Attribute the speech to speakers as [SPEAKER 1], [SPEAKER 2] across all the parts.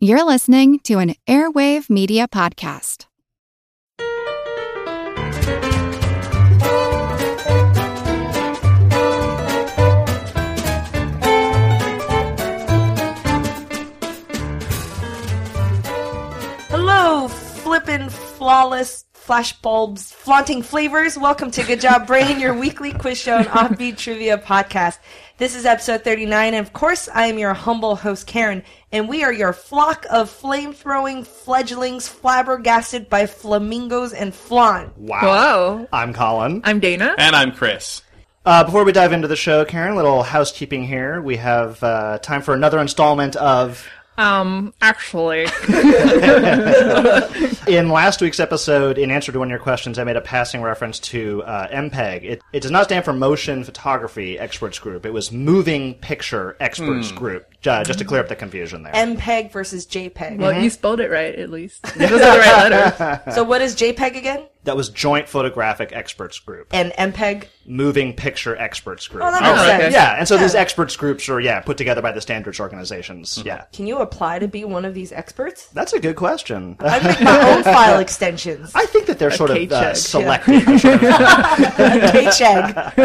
[SPEAKER 1] You're listening to an Airwave Media Podcast.
[SPEAKER 2] Hello, flippin' flawless flashbulbs, flaunting flavors. Welcome to Good Job Brain, your weekly quiz show and offbeat trivia podcast. This is episode 39, and of course, I am your humble host, Karen, and we are your flock of flame-throwing fledglings flabbergasted by flamingos and flan.
[SPEAKER 3] Wow.
[SPEAKER 4] Whoa.
[SPEAKER 3] I'm Colin.
[SPEAKER 4] I'm Dana.
[SPEAKER 5] And I'm Chris.
[SPEAKER 3] Uh, before we dive into the show, Karen, a little housekeeping here. We have uh, time for another installment of.
[SPEAKER 4] Um, actually,
[SPEAKER 3] In last week's episode, in answer to one of your questions, I made a passing reference to uh, MPEG. It, it does not stand for Motion Photography Experts Group. It was Moving Picture Experts Group. Uh, just to clear up the confusion there.
[SPEAKER 2] MPEG versus JPEG.
[SPEAKER 4] well, you spelled it right at least. Those are the right letters.
[SPEAKER 2] So what is JPEG again?
[SPEAKER 3] that was Joint Photographic Experts Group.
[SPEAKER 2] And MPEG?
[SPEAKER 3] Moving Picture Experts Group.
[SPEAKER 2] Oh, that makes
[SPEAKER 5] Alright.
[SPEAKER 2] sense.
[SPEAKER 3] yeah, and so these experts groups are yeah put together by the standards organizations. Yeah,
[SPEAKER 2] Can you apply to be one of these experts?
[SPEAKER 3] that's a good question.
[SPEAKER 2] I make my own file extensions.
[SPEAKER 3] I think that they're sort of uh,
[SPEAKER 4] K-check,
[SPEAKER 3] selected. They're sort of-
[SPEAKER 2] paycheck.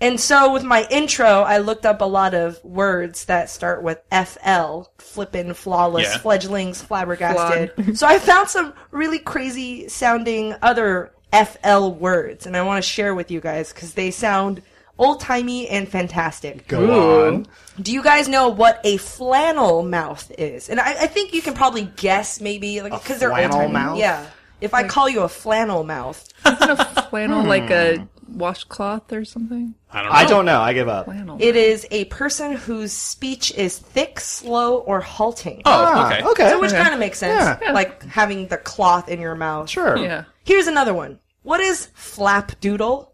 [SPEAKER 2] and so with my intro, I looked up a lot of words that start with FL, flippin', flawless,
[SPEAKER 5] Yeah.
[SPEAKER 2] fledglings, flabbergasted. so I found some really crazy sounding other FL words, and I want to share with you guys because they sound old timey and fantastic.
[SPEAKER 3] Go on.
[SPEAKER 2] Do you guys know what a flannel mouth is? And I, I think you can probably guess maybe like because they're old-timey.
[SPEAKER 3] mouth?
[SPEAKER 2] Yeah. If I call you a flannel mouth,
[SPEAKER 4] Isn't a flannel hmm. like a washcloth or something?
[SPEAKER 5] I don't know.
[SPEAKER 3] I don't know. I give up.
[SPEAKER 4] Flannel.
[SPEAKER 2] It is a person whose speech is thick, slow, or halting.
[SPEAKER 5] Oh,
[SPEAKER 3] Ah,
[SPEAKER 5] okay.
[SPEAKER 3] okay.
[SPEAKER 2] So which
[SPEAKER 4] okay.
[SPEAKER 2] kind of makes sense.
[SPEAKER 3] Yeah.
[SPEAKER 2] Like having the cloth in your mouth.
[SPEAKER 3] Sure.
[SPEAKER 4] yeah.
[SPEAKER 2] Here's another one. What is flapdoodle?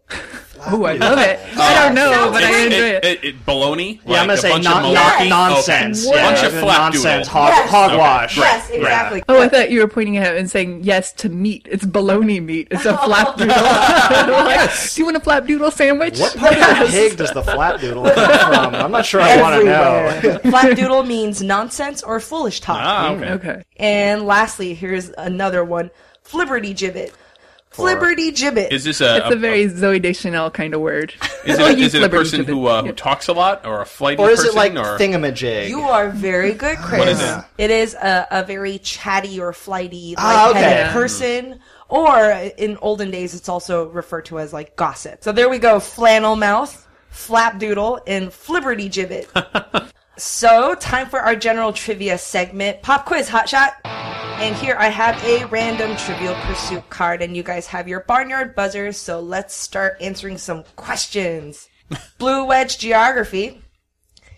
[SPEAKER 4] Oh, I love it. I don't know, but I enjoy
[SPEAKER 5] It,
[SPEAKER 4] it.
[SPEAKER 5] it, it, baloney?
[SPEAKER 3] Yeah, I'm gonna say non- non-
[SPEAKER 5] malarkey?
[SPEAKER 3] nonsense.
[SPEAKER 5] Okay.
[SPEAKER 3] Yeah,
[SPEAKER 5] Bunch of
[SPEAKER 3] nonsense. Hog,
[SPEAKER 2] Yes.
[SPEAKER 3] hogwash.
[SPEAKER 2] Yes,
[SPEAKER 3] Right.
[SPEAKER 2] exactly.
[SPEAKER 4] Oh, I thought you were pointing at it and saying yes to meat. It's bologna meat. It's a flapdoodle. like, do you want a flapdoodle sandwich?
[SPEAKER 3] What part of the pig does the flapdoodle come from? I'm not sure I want to know.
[SPEAKER 2] Everywhere. flapdoodle means nonsense or foolish talk.
[SPEAKER 5] Ah, okay.
[SPEAKER 4] Okay.
[SPEAKER 2] And lastly, here's another one. Flibberty gibbet. Flibberty gibbet.
[SPEAKER 5] Is this a,
[SPEAKER 4] It's a very Zooey Deschanel kind of word.
[SPEAKER 5] is
[SPEAKER 4] We'll
[SPEAKER 5] it,
[SPEAKER 4] use
[SPEAKER 5] is it a person who,
[SPEAKER 4] the-
[SPEAKER 5] uh, who talks a lot or a flighty
[SPEAKER 3] Or is
[SPEAKER 5] person?
[SPEAKER 3] it like
[SPEAKER 5] or...
[SPEAKER 3] thingamajig?
[SPEAKER 2] You are very good, Chris.
[SPEAKER 5] What is it?
[SPEAKER 2] It is a, a very chatty or flighty,
[SPEAKER 3] Ah,
[SPEAKER 2] lightheaded
[SPEAKER 3] okay.
[SPEAKER 2] person. Or in olden days, it's also referred to as like gossip. So there we go: flannel mouth, flapdoodle, and flibberty gibbet. so time for our general trivia segment: pop quiz, hot shot. And here I have a random trivial pursuit card, and you guys have your barnyard buzzers. So let's start answering some questions. Blue wedge geography.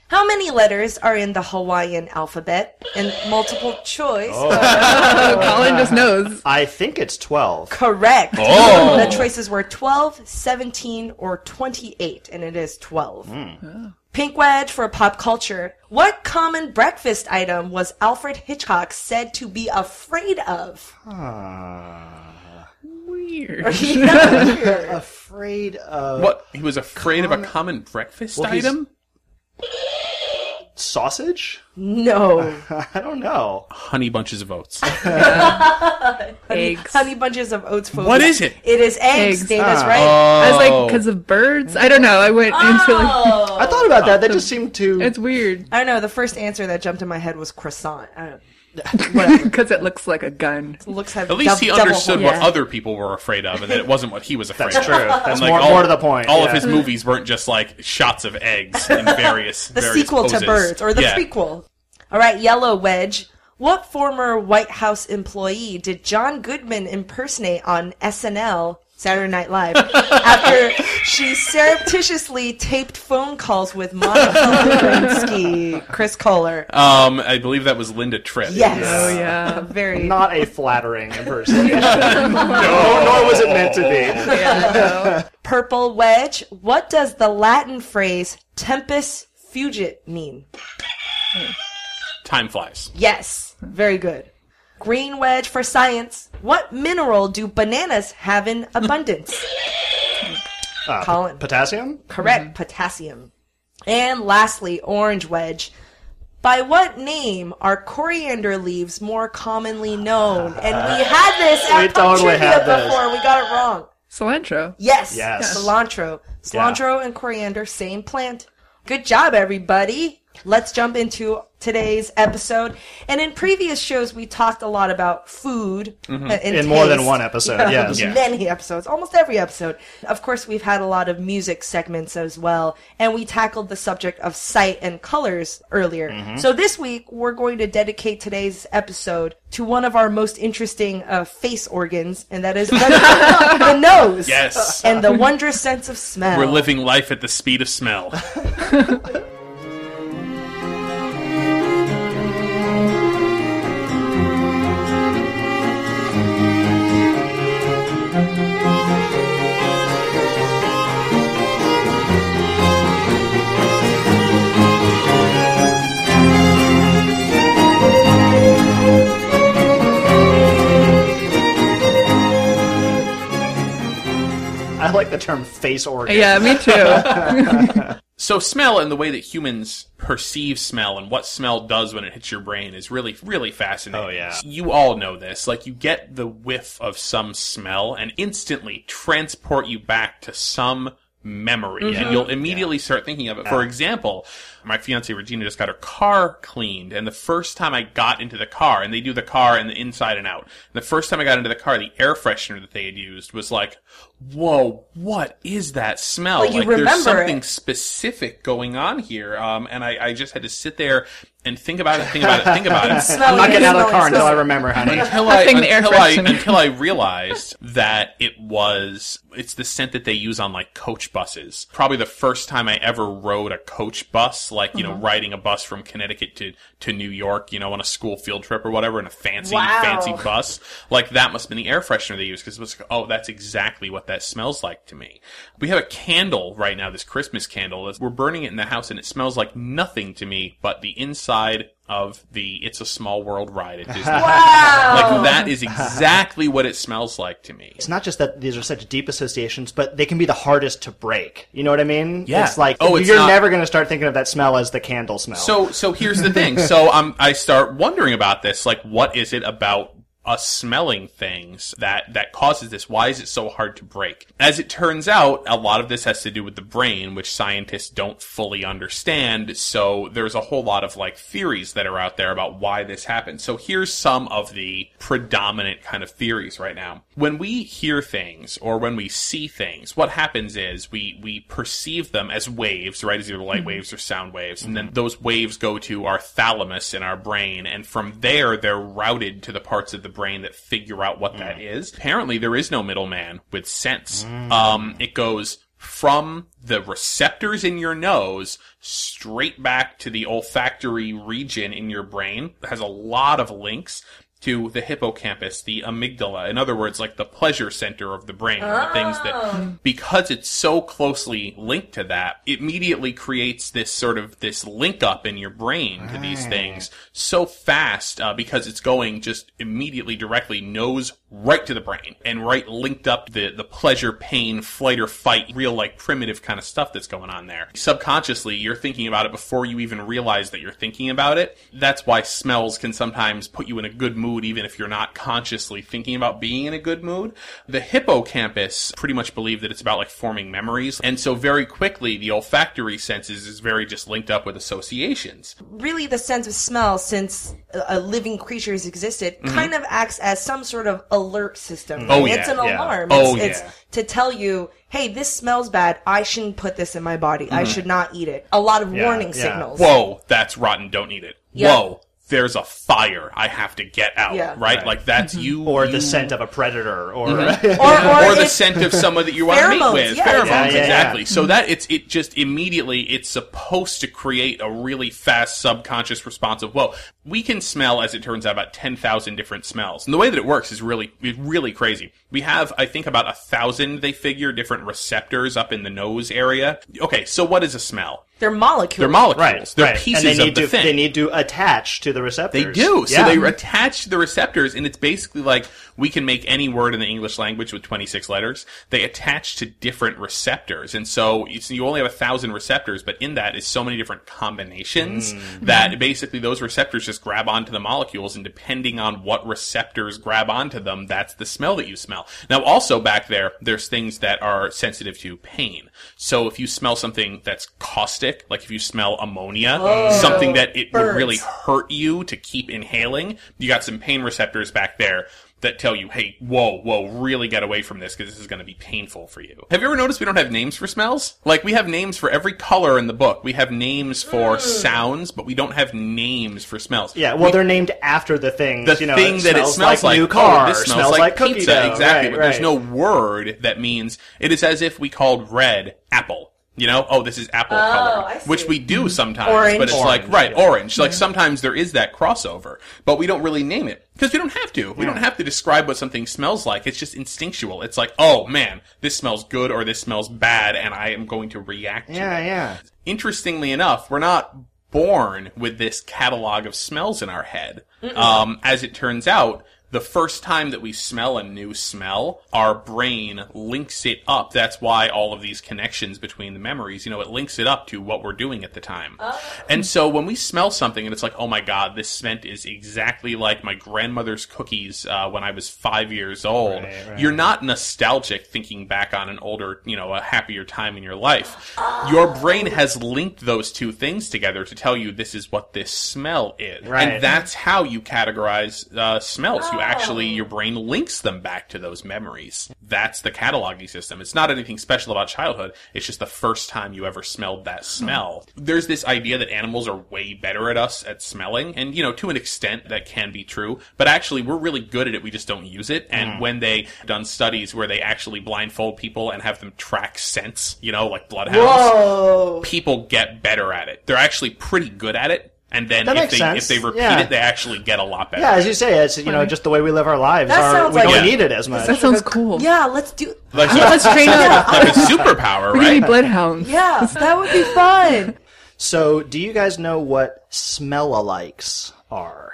[SPEAKER 2] How many letters are in the Hawaiian alphabet? And multiple choice.
[SPEAKER 4] Oh, Colin just knows.
[SPEAKER 3] I think it's 12.
[SPEAKER 2] Correct.
[SPEAKER 5] Oh.
[SPEAKER 2] The choices were 12, 17, or 28, and it is 12. Hmm. Pink wedge for pop culture. What common breakfast item was Alfred Hitchcock said to be afraid of? Ah.
[SPEAKER 4] Weird.
[SPEAKER 2] Yeah.
[SPEAKER 3] Afraid of
[SPEAKER 5] What? He was afraid of a common breakfast
[SPEAKER 3] Well, he's-
[SPEAKER 5] item?
[SPEAKER 3] Sausage?
[SPEAKER 2] no.
[SPEAKER 3] I don't know.
[SPEAKER 5] Honey bunches of oats.
[SPEAKER 4] Eggs.
[SPEAKER 2] Honey bunches of oats phobia.
[SPEAKER 5] What is it?
[SPEAKER 2] It is eggs.
[SPEAKER 4] Eggs.
[SPEAKER 2] Dana's
[SPEAKER 3] Ah.
[SPEAKER 2] right.
[SPEAKER 4] I was
[SPEAKER 5] Oh.
[SPEAKER 4] like, because of birds? I don't know. I went into like,
[SPEAKER 2] Oh.
[SPEAKER 3] I thought about that. That just seemed to.
[SPEAKER 4] it's weird.
[SPEAKER 2] I don't know. The first answer that jumped in my head was croissant. I don't Whatever.
[SPEAKER 4] Because it looks like a gun.
[SPEAKER 2] It Looks have
[SPEAKER 5] At least he
[SPEAKER 2] double
[SPEAKER 5] understood
[SPEAKER 2] horns.
[SPEAKER 5] what
[SPEAKER 4] Yeah.
[SPEAKER 5] other people were afraid of, and that it wasn't what he was afraid
[SPEAKER 3] That's
[SPEAKER 5] of.
[SPEAKER 3] true. That's
[SPEAKER 5] And, like,
[SPEAKER 3] more,
[SPEAKER 5] all-
[SPEAKER 3] more to the point.
[SPEAKER 5] All
[SPEAKER 3] yeah.
[SPEAKER 5] of his movies weren't just like shots of eggs in various
[SPEAKER 2] the
[SPEAKER 5] various
[SPEAKER 2] sequel
[SPEAKER 5] poses.
[SPEAKER 2] to Birds or the
[SPEAKER 5] yeah.
[SPEAKER 2] prequel. All right, Yellow Wedge. What former White House employee did John Goodman impersonate on SNL, Saturday Night Live, after she surreptitiously taped phone calls with Monica Lewinsky, Chris Kohler?
[SPEAKER 5] Um, I believe that was Linda Tripp.
[SPEAKER 2] Yes.
[SPEAKER 4] Oh, yeah.
[SPEAKER 2] Very.
[SPEAKER 3] Not a flattering impersonation. no, nor was it meant to be.
[SPEAKER 4] Yeah,
[SPEAKER 2] Purple Wedge. What does the Latin phrase tempus fugit mean?
[SPEAKER 5] Time flies.
[SPEAKER 2] Yes. Very good. Green wedge for science. What mineral do bananas have in abundance?
[SPEAKER 3] Uh,
[SPEAKER 2] Colin.
[SPEAKER 3] Potassium?
[SPEAKER 2] Correct. Potassium. And lastly, orange wedge. By what name are coriander leaves more commonly known? And we had this at
[SPEAKER 3] We totally
[SPEAKER 2] Trivia
[SPEAKER 3] had this.
[SPEAKER 2] before. We got it wrong.
[SPEAKER 4] Cilantro.
[SPEAKER 2] Yes.
[SPEAKER 3] Yes.
[SPEAKER 2] Cilantro. Cilantro and coriander, same plant. Good job, everybody. Let's jump into today's episode. And in previous shows, we talked a lot about food uh, and
[SPEAKER 3] In more than one episode, yes.
[SPEAKER 5] Yeah.
[SPEAKER 2] Many episodes, almost every episode. Of course, we've had a lot of music segments as well, and we tackled the subject of sight and colors earlier.
[SPEAKER 3] Mm-hmm.
[SPEAKER 2] So this week, we're going to dedicate today's episode to one of our most interesting uh, face organs, and that is the, the nose.
[SPEAKER 5] Yes.
[SPEAKER 2] And the wondrous sense of smell.
[SPEAKER 5] We're living life at the speed of smell.
[SPEAKER 3] I like the term face organ.
[SPEAKER 4] Yeah, me too.
[SPEAKER 5] So smell and the way that humans perceive smell and what smell does when it hits your brain is really, really fascinating.
[SPEAKER 3] Oh, yeah.
[SPEAKER 5] You all know this. Like you get the whiff of some smell and instantly transport you back to some memory and you'll immediately start thinking of it. For example, my fiance Regina just got her car cleaned and the first time I got into the car and they do the car and the inside and out. The first time I got into the car, the air freshener that they had used was like, whoa, what is that smell?
[SPEAKER 2] Well, you
[SPEAKER 5] like there's something
[SPEAKER 2] it.
[SPEAKER 5] specific going on here. Um, and I, I just had to sit there and think about it, think about it, think about it.
[SPEAKER 3] I'm not getting out of the car until I remember, honey.
[SPEAKER 5] until I
[SPEAKER 4] Huffing the air
[SPEAKER 5] until I until I realized that it was it's the scent that they use on like coach buses. Probably the first time I ever rode a coach bus, like you
[SPEAKER 2] Mm-hmm.
[SPEAKER 5] know, riding a bus from Connecticut to to New York, you know, on a school field trip or whatever, in a fancy
[SPEAKER 2] Wow.
[SPEAKER 5] fancy bus. Like that must have been the air freshener they used because it was like, oh, that's exactly what that smells like to me. We have a candle right now, this Christmas candle. We're burning it in the house, and it smells like nothing to me but the inside of the "It's a Small World" ride at Disney.
[SPEAKER 2] Wow.
[SPEAKER 5] Like that is exactly what it smells like to me.
[SPEAKER 3] It's not just that these are such deep associations, but they can be the hardest to break. You know what I mean?
[SPEAKER 5] Yeah.
[SPEAKER 3] It's like
[SPEAKER 5] Oh, it's
[SPEAKER 3] you're
[SPEAKER 5] not-
[SPEAKER 3] never going to start thinking of that smell as the candle smell.
[SPEAKER 5] So, so here's the thing. So, um, I start wondering about this. Like, what is it about us smelling things that that causes this? Why is it so hard to break? As it turns out, a lot of this has to do with the brain, which scientists don't fully understand. So, there's a whole lot of like theories that are out there about why this happens. So, here's some of the predominant kind of theories right now. When we hear things or when we see things, what happens is we we perceive them as waves, right? As either light mm-hmm. waves or sound waves, and then those waves go to our thalamus in our brain, and from there they're routed to the parts of the brain that figure out what that is. Apparently, there is no middleman with sense. Um, it goes from the receptors in your nose straight back to the olfactory region in your brain. It has a lot of links to the hippocampus, the amygdala. In other words, like the pleasure center of the brain, the things that, because it's so closely linked to that, it immediately creates this sort of, this link up in your brain to these things so fast, uh, because it's going just immediately directly nose right to the brain and right linked up the, the pleasure, pain, flight or fight, real like primitive kind of stuff that's going on there. Subconsciously, you're thinking about it before you even realize that you're thinking about it. That's why smells can sometimes put you in a good mood even if you're not consciously thinking about being in a good mood. The hippocampus pretty much believe that it's about like forming memories. And so very quickly, the olfactory senses is very just linked up with associations.
[SPEAKER 2] really the sense of smell since a living creatures existed mm-hmm. kind of acts as some sort of alert system
[SPEAKER 5] Mm-hmm. Oh, yeah,
[SPEAKER 2] it's an
[SPEAKER 3] yeah.
[SPEAKER 2] alarm
[SPEAKER 5] Oh,
[SPEAKER 2] it's,
[SPEAKER 5] yeah.
[SPEAKER 2] it's to tell you hey this smells bad i shouldn't put this in my body
[SPEAKER 5] Mm-hmm.
[SPEAKER 2] i should not eat it a lot of
[SPEAKER 3] Yeah,
[SPEAKER 2] warning
[SPEAKER 3] yeah.
[SPEAKER 2] signals
[SPEAKER 5] whoa, that's rotten, don't eat it.
[SPEAKER 2] Yeah.
[SPEAKER 5] Whoa, there's a fire, I have to get out,
[SPEAKER 2] Yeah.
[SPEAKER 5] right? Like that's mm-hmm. you.
[SPEAKER 3] or
[SPEAKER 5] you-
[SPEAKER 3] the scent of a predator, or mm-hmm.
[SPEAKER 2] or, or,
[SPEAKER 5] or the scent of someone that you want to meet with.
[SPEAKER 2] yeah,
[SPEAKER 5] Pheromones,
[SPEAKER 2] exactly.
[SPEAKER 3] Yeah, yeah,
[SPEAKER 5] exactly.
[SPEAKER 3] yeah.
[SPEAKER 5] So mm-hmm. that it's it just immediately it's supposed to create a really fast subconscious response of whoa. We can smell, as it turns out, about ten thousand different smells, and the way that it works is really really crazy. We have, I think, about a thousand. They figure different receptors up in the nose area. Okay, so what is a smell?
[SPEAKER 2] They're molecules.
[SPEAKER 5] They're molecules.
[SPEAKER 3] Right,
[SPEAKER 5] They're
[SPEAKER 3] right.
[SPEAKER 5] pieces
[SPEAKER 3] and they need
[SPEAKER 5] of the
[SPEAKER 3] to,
[SPEAKER 5] thing.
[SPEAKER 3] They need to attach to the receptors.
[SPEAKER 5] They do. So they attach to the receptors, and it's basically like we can make any word in the English language with 26 letters. They attach to different receptors. And so you, so you only have a thousand receptors, but in that is so many different combinations mm-hmm. that basically those receptors just grab onto the molecules, and depending on what receptors grab onto them, that's the smell that you smell. Now, also back there, there's things that are sensitive to pain. So if you smell something that's caustic, like if you smell ammonia, oh. something that it would really hurt you to keep inhaling, you got some pain receptors back there that tell you, hey, whoa, whoa, really get away from this because this is going to be painful for you. Have you ever noticed we don't have names for smells? Like, we have names for every color in the book. We have names for hmm. sounds, but we don't have names for smells.
[SPEAKER 3] Yeah, well, they're named after the things.
[SPEAKER 5] The
[SPEAKER 3] you know,
[SPEAKER 5] thing
[SPEAKER 3] it
[SPEAKER 5] that it smells like,
[SPEAKER 3] new oh, car,
[SPEAKER 5] oh, this smells, like,
[SPEAKER 3] cookie
[SPEAKER 5] pizza,
[SPEAKER 3] dough.
[SPEAKER 5] exactly.
[SPEAKER 3] Right,
[SPEAKER 5] but there's no word that means it is as if we called red apple. You know, oh, this is apple color,
[SPEAKER 2] I see.
[SPEAKER 5] which we do sometimes,
[SPEAKER 2] Orange.
[SPEAKER 5] but it's
[SPEAKER 3] Orange,
[SPEAKER 5] like right
[SPEAKER 3] yeah.
[SPEAKER 5] orange. Like sometimes there is that crossover, but we don't really name it because we don't have to. We don't have to describe what something smells like. It's just instinctual. It's like, oh man, this smells good or this smells bad, and I am going to react. to
[SPEAKER 3] Yeah,
[SPEAKER 5] it.
[SPEAKER 3] yeah.
[SPEAKER 5] Interestingly enough, we're not born with this catalog of smells in our head. Um, as it turns out, the first time that we smell a new smell, our brain links it up. That's why all of these connections between the memories, you know, it links it up to what we're doing at the time. And so when we smell something and it's like, oh my god, this scent is exactly like my grandmother's cookies uh, when I was five years old,
[SPEAKER 3] Right, right.
[SPEAKER 5] you're not nostalgic thinking back on an older, you know, a happier time in your life. Your brain has linked those two things together to tell you this is what this smell is.
[SPEAKER 3] Right.
[SPEAKER 5] And that's how you categorize uh, smells. You actually, oh. your brain links them back to those memories. That's the cataloging system. It's not anything special about childhood. It's just the first time you ever smelled that hmm. smell. There's this idea that animals are way better at us at smelling. And, you know, to an extent that can be true. But actually, we're really good at it. We just don't use it. And hmm. when they done studies where they actually blindfold people and have them track scents, you know, like bloodhounds
[SPEAKER 2] Whoa.
[SPEAKER 5] people get better at it. They're actually pretty good at it. And then
[SPEAKER 3] That
[SPEAKER 5] if
[SPEAKER 3] makes
[SPEAKER 5] they
[SPEAKER 3] sense.
[SPEAKER 5] if they repeat
[SPEAKER 3] Yeah.
[SPEAKER 5] it, they actually get a lot better.
[SPEAKER 3] Yeah, as you say, it's you know just the way we live our lives.
[SPEAKER 2] That
[SPEAKER 3] Our,
[SPEAKER 2] sounds
[SPEAKER 3] we
[SPEAKER 2] like-
[SPEAKER 3] don't
[SPEAKER 5] Yeah.
[SPEAKER 3] need it as much.
[SPEAKER 4] That sounds cool.
[SPEAKER 2] Yeah, let's do.
[SPEAKER 5] like,
[SPEAKER 4] Let's train up.
[SPEAKER 5] like a superpower,
[SPEAKER 4] We're gonna be
[SPEAKER 5] right?
[SPEAKER 4] bloodhounds.
[SPEAKER 2] Yeah, that would be fun.
[SPEAKER 3] So, do you guys know what smell-alikes are?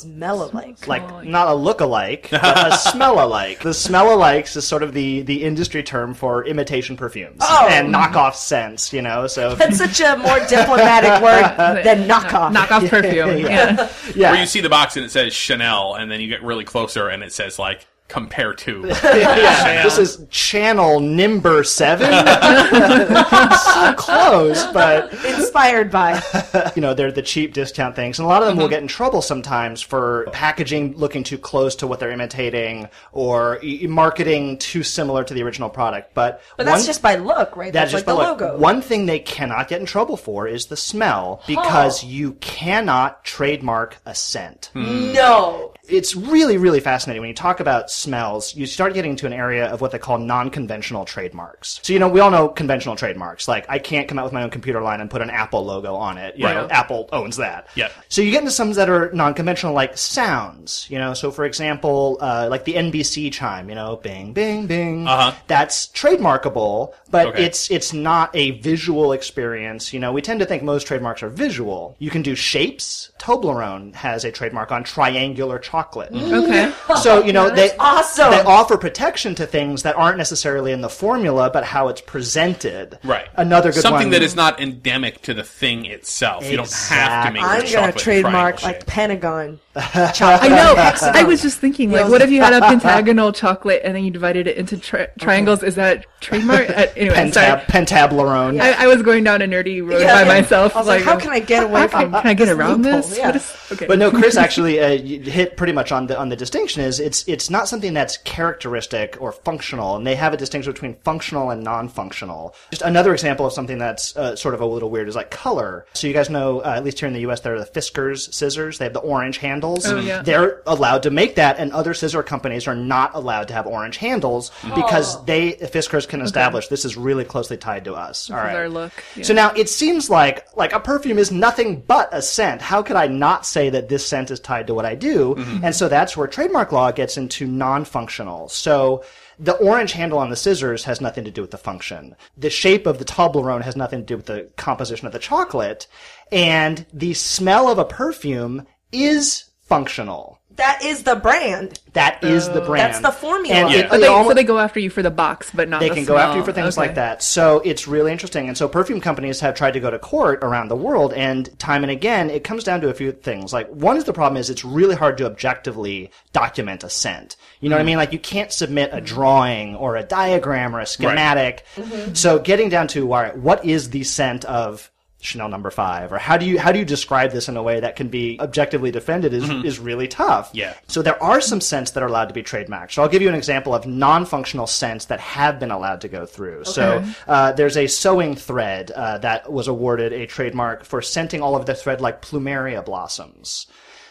[SPEAKER 2] Smell alike.
[SPEAKER 3] Like oh, not a look-alike, but a smell-alike. The smell-alikes is sort of the the industry term for imitation perfumes
[SPEAKER 2] Oh.
[SPEAKER 3] and knockoff scents. You know, so if
[SPEAKER 2] That's such a more diplomatic word than knockoff.
[SPEAKER 4] Knockoff perfume. Yeah.
[SPEAKER 3] yeah,
[SPEAKER 5] Where you see the box and it says Chanel, and then you get really closer and it says like compare to.
[SPEAKER 3] yeah, this is Channel Number Seven. so close, but
[SPEAKER 2] Inspired by.
[SPEAKER 3] you know they're the cheap discount things, and a lot of them
[SPEAKER 2] Mm-hmm.
[SPEAKER 3] will get in trouble sometimes for packaging looking too close to what they're imitating or y- marketing too similar to the original product. But
[SPEAKER 2] But that's
[SPEAKER 3] one-
[SPEAKER 2] just by look, right?
[SPEAKER 3] That's
[SPEAKER 2] That's,
[SPEAKER 3] just
[SPEAKER 2] like
[SPEAKER 3] by
[SPEAKER 2] the
[SPEAKER 3] look.
[SPEAKER 2] logo.
[SPEAKER 3] One thing they cannot get in trouble for is the smell because you cannot trademark a scent.
[SPEAKER 2] No.
[SPEAKER 3] It's really, really fascinating when you talk about smells. You start getting into an area of what they call non-conventional trademarks. So you know, we all know conventional trademarks. Like I can't come out with my own computer line and put an Apple logo on it. You
[SPEAKER 5] Right.
[SPEAKER 3] know, Apple owns that.
[SPEAKER 5] Yep.
[SPEAKER 3] So you get into some that are non-conventional, like sounds. You know, so for example, uh, like the NBC chime. You know, bing, bing, bing.
[SPEAKER 5] Uh-huh.
[SPEAKER 3] That's trademarkable, but
[SPEAKER 5] Okay.
[SPEAKER 3] it's it's not a visual experience. You know, we tend to think most trademarks are visual. You can do shapes. Toblerone has a trademark on triangular chocolate.
[SPEAKER 4] Okay.
[SPEAKER 3] So you know they
[SPEAKER 2] awesome.
[SPEAKER 3] they offer protection to things that aren't necessarily in the formula, but how it's presented.
[SPEAKER 5] Right.
[SPEAKER 3] Another good
[SPEAKER 5] Something
[SPEAKER 3] one.
[SPEAKER 5] that is not endemic to the thing itself. You don't have to make
[SPEAKER 3] Exactly.
[SPEAKER 2] I'm gonna
[SPEAKER 5] chocolate
[SPEAKER 2] trademark like
[SPEAKER 5] shape.
[SPEAKER 2] Pentagon.
[SPEAKER 4] I know. I was just thinking, like, what if you had a pentagonal chocolate and then you divided it into tri- triangles? Is that trademark? Uh, anyway, sorry.
[SPEAKER 3] Pentab Pentablerone.
[SPEAKER 4] I, I was going down a nerdy road
[SPEAKER 2] Yeah,
[SPEAKER 4] by
[SPEAKER 2] yeah.
[SPEAKER 4] myself.
[SPEAKER 2] I was like, how can I get away from?
[SPEAKER 4] can, can I get around this?
[SPEAKER 2] Yeah.
[SPEAKER 4] What is, okay.
[SPEAKER 3] But no, Chris actually uh, you hit pretty much on the on the distinction. Is it's it's not something that's characteristic or functional, and they have a distinction between functional and non-functional. Just another example of something that's uh, sort of a little weird is like color. So you guys know, uh, at least here in the U.S., there are the Fiskars scissors. They have the orange handles.
[SPEAKER 4] Oh, yeah.
[SPEAKER 3] They're allowed to make that, and other scissor companies are not allowed to have orange handles because they Fiskars can establish this is really closely tied to us. All
[SPEAKER 4] is look, yeah.
[SPEAKER 3] So now it seems like like a perfume is nothing but a scent. How could I not say that this scent is tied to what I do? And so that's where trademark law gets into non-functional. So the orange handle on the scissors has nothing to do with the function. The shape of the Toblerone has nothing to do with the composition of the chocolate. And the smell of a perfume is functional.
[SPEAKER 2] That is the brand.
[SPEAKER 3] That is the oh. brand.
[SPEAKER 2] That's the formula.
[SPEAKER 3] And
[SPEAKER 5] Yeah.
[SPEAKER 3] it-
[SPEAKER 4] But they,
[SPEAKER 3] almo-
[SPEAKER 4] so they go after you for the box, but not
[SPEAKER 3] they
[SPEAKER 4] the
[SPEAKER 3] can go after you for things
[SPEAKER 4] Okay.
[SPEAKER 3] like that. So it's really interesting. And so perfume companies have tried to go to court around the world, and time and again, it comes down to a few things. Like one is the problem is it's really hard to objectively document a scent. You know what I hmm. mean? Like you can't submit a drawing or a diagram or a schematic. Mm-hmm. So getting down to all right, what is the scent of Chanel number five, or how do you how do you describe this in a way that can be objectively defended is is really tough.
[SPEAKER 5] Yeah.
[SPEAKER 3] So there are some scents that are allowed to be trademarked. So I'll give you an example of non-functional scents that have been allowed to go through. Okay. So uh, there's a sewing thread uh, that was awarded a trademark for scenting all of the thread like plumeria blossoms.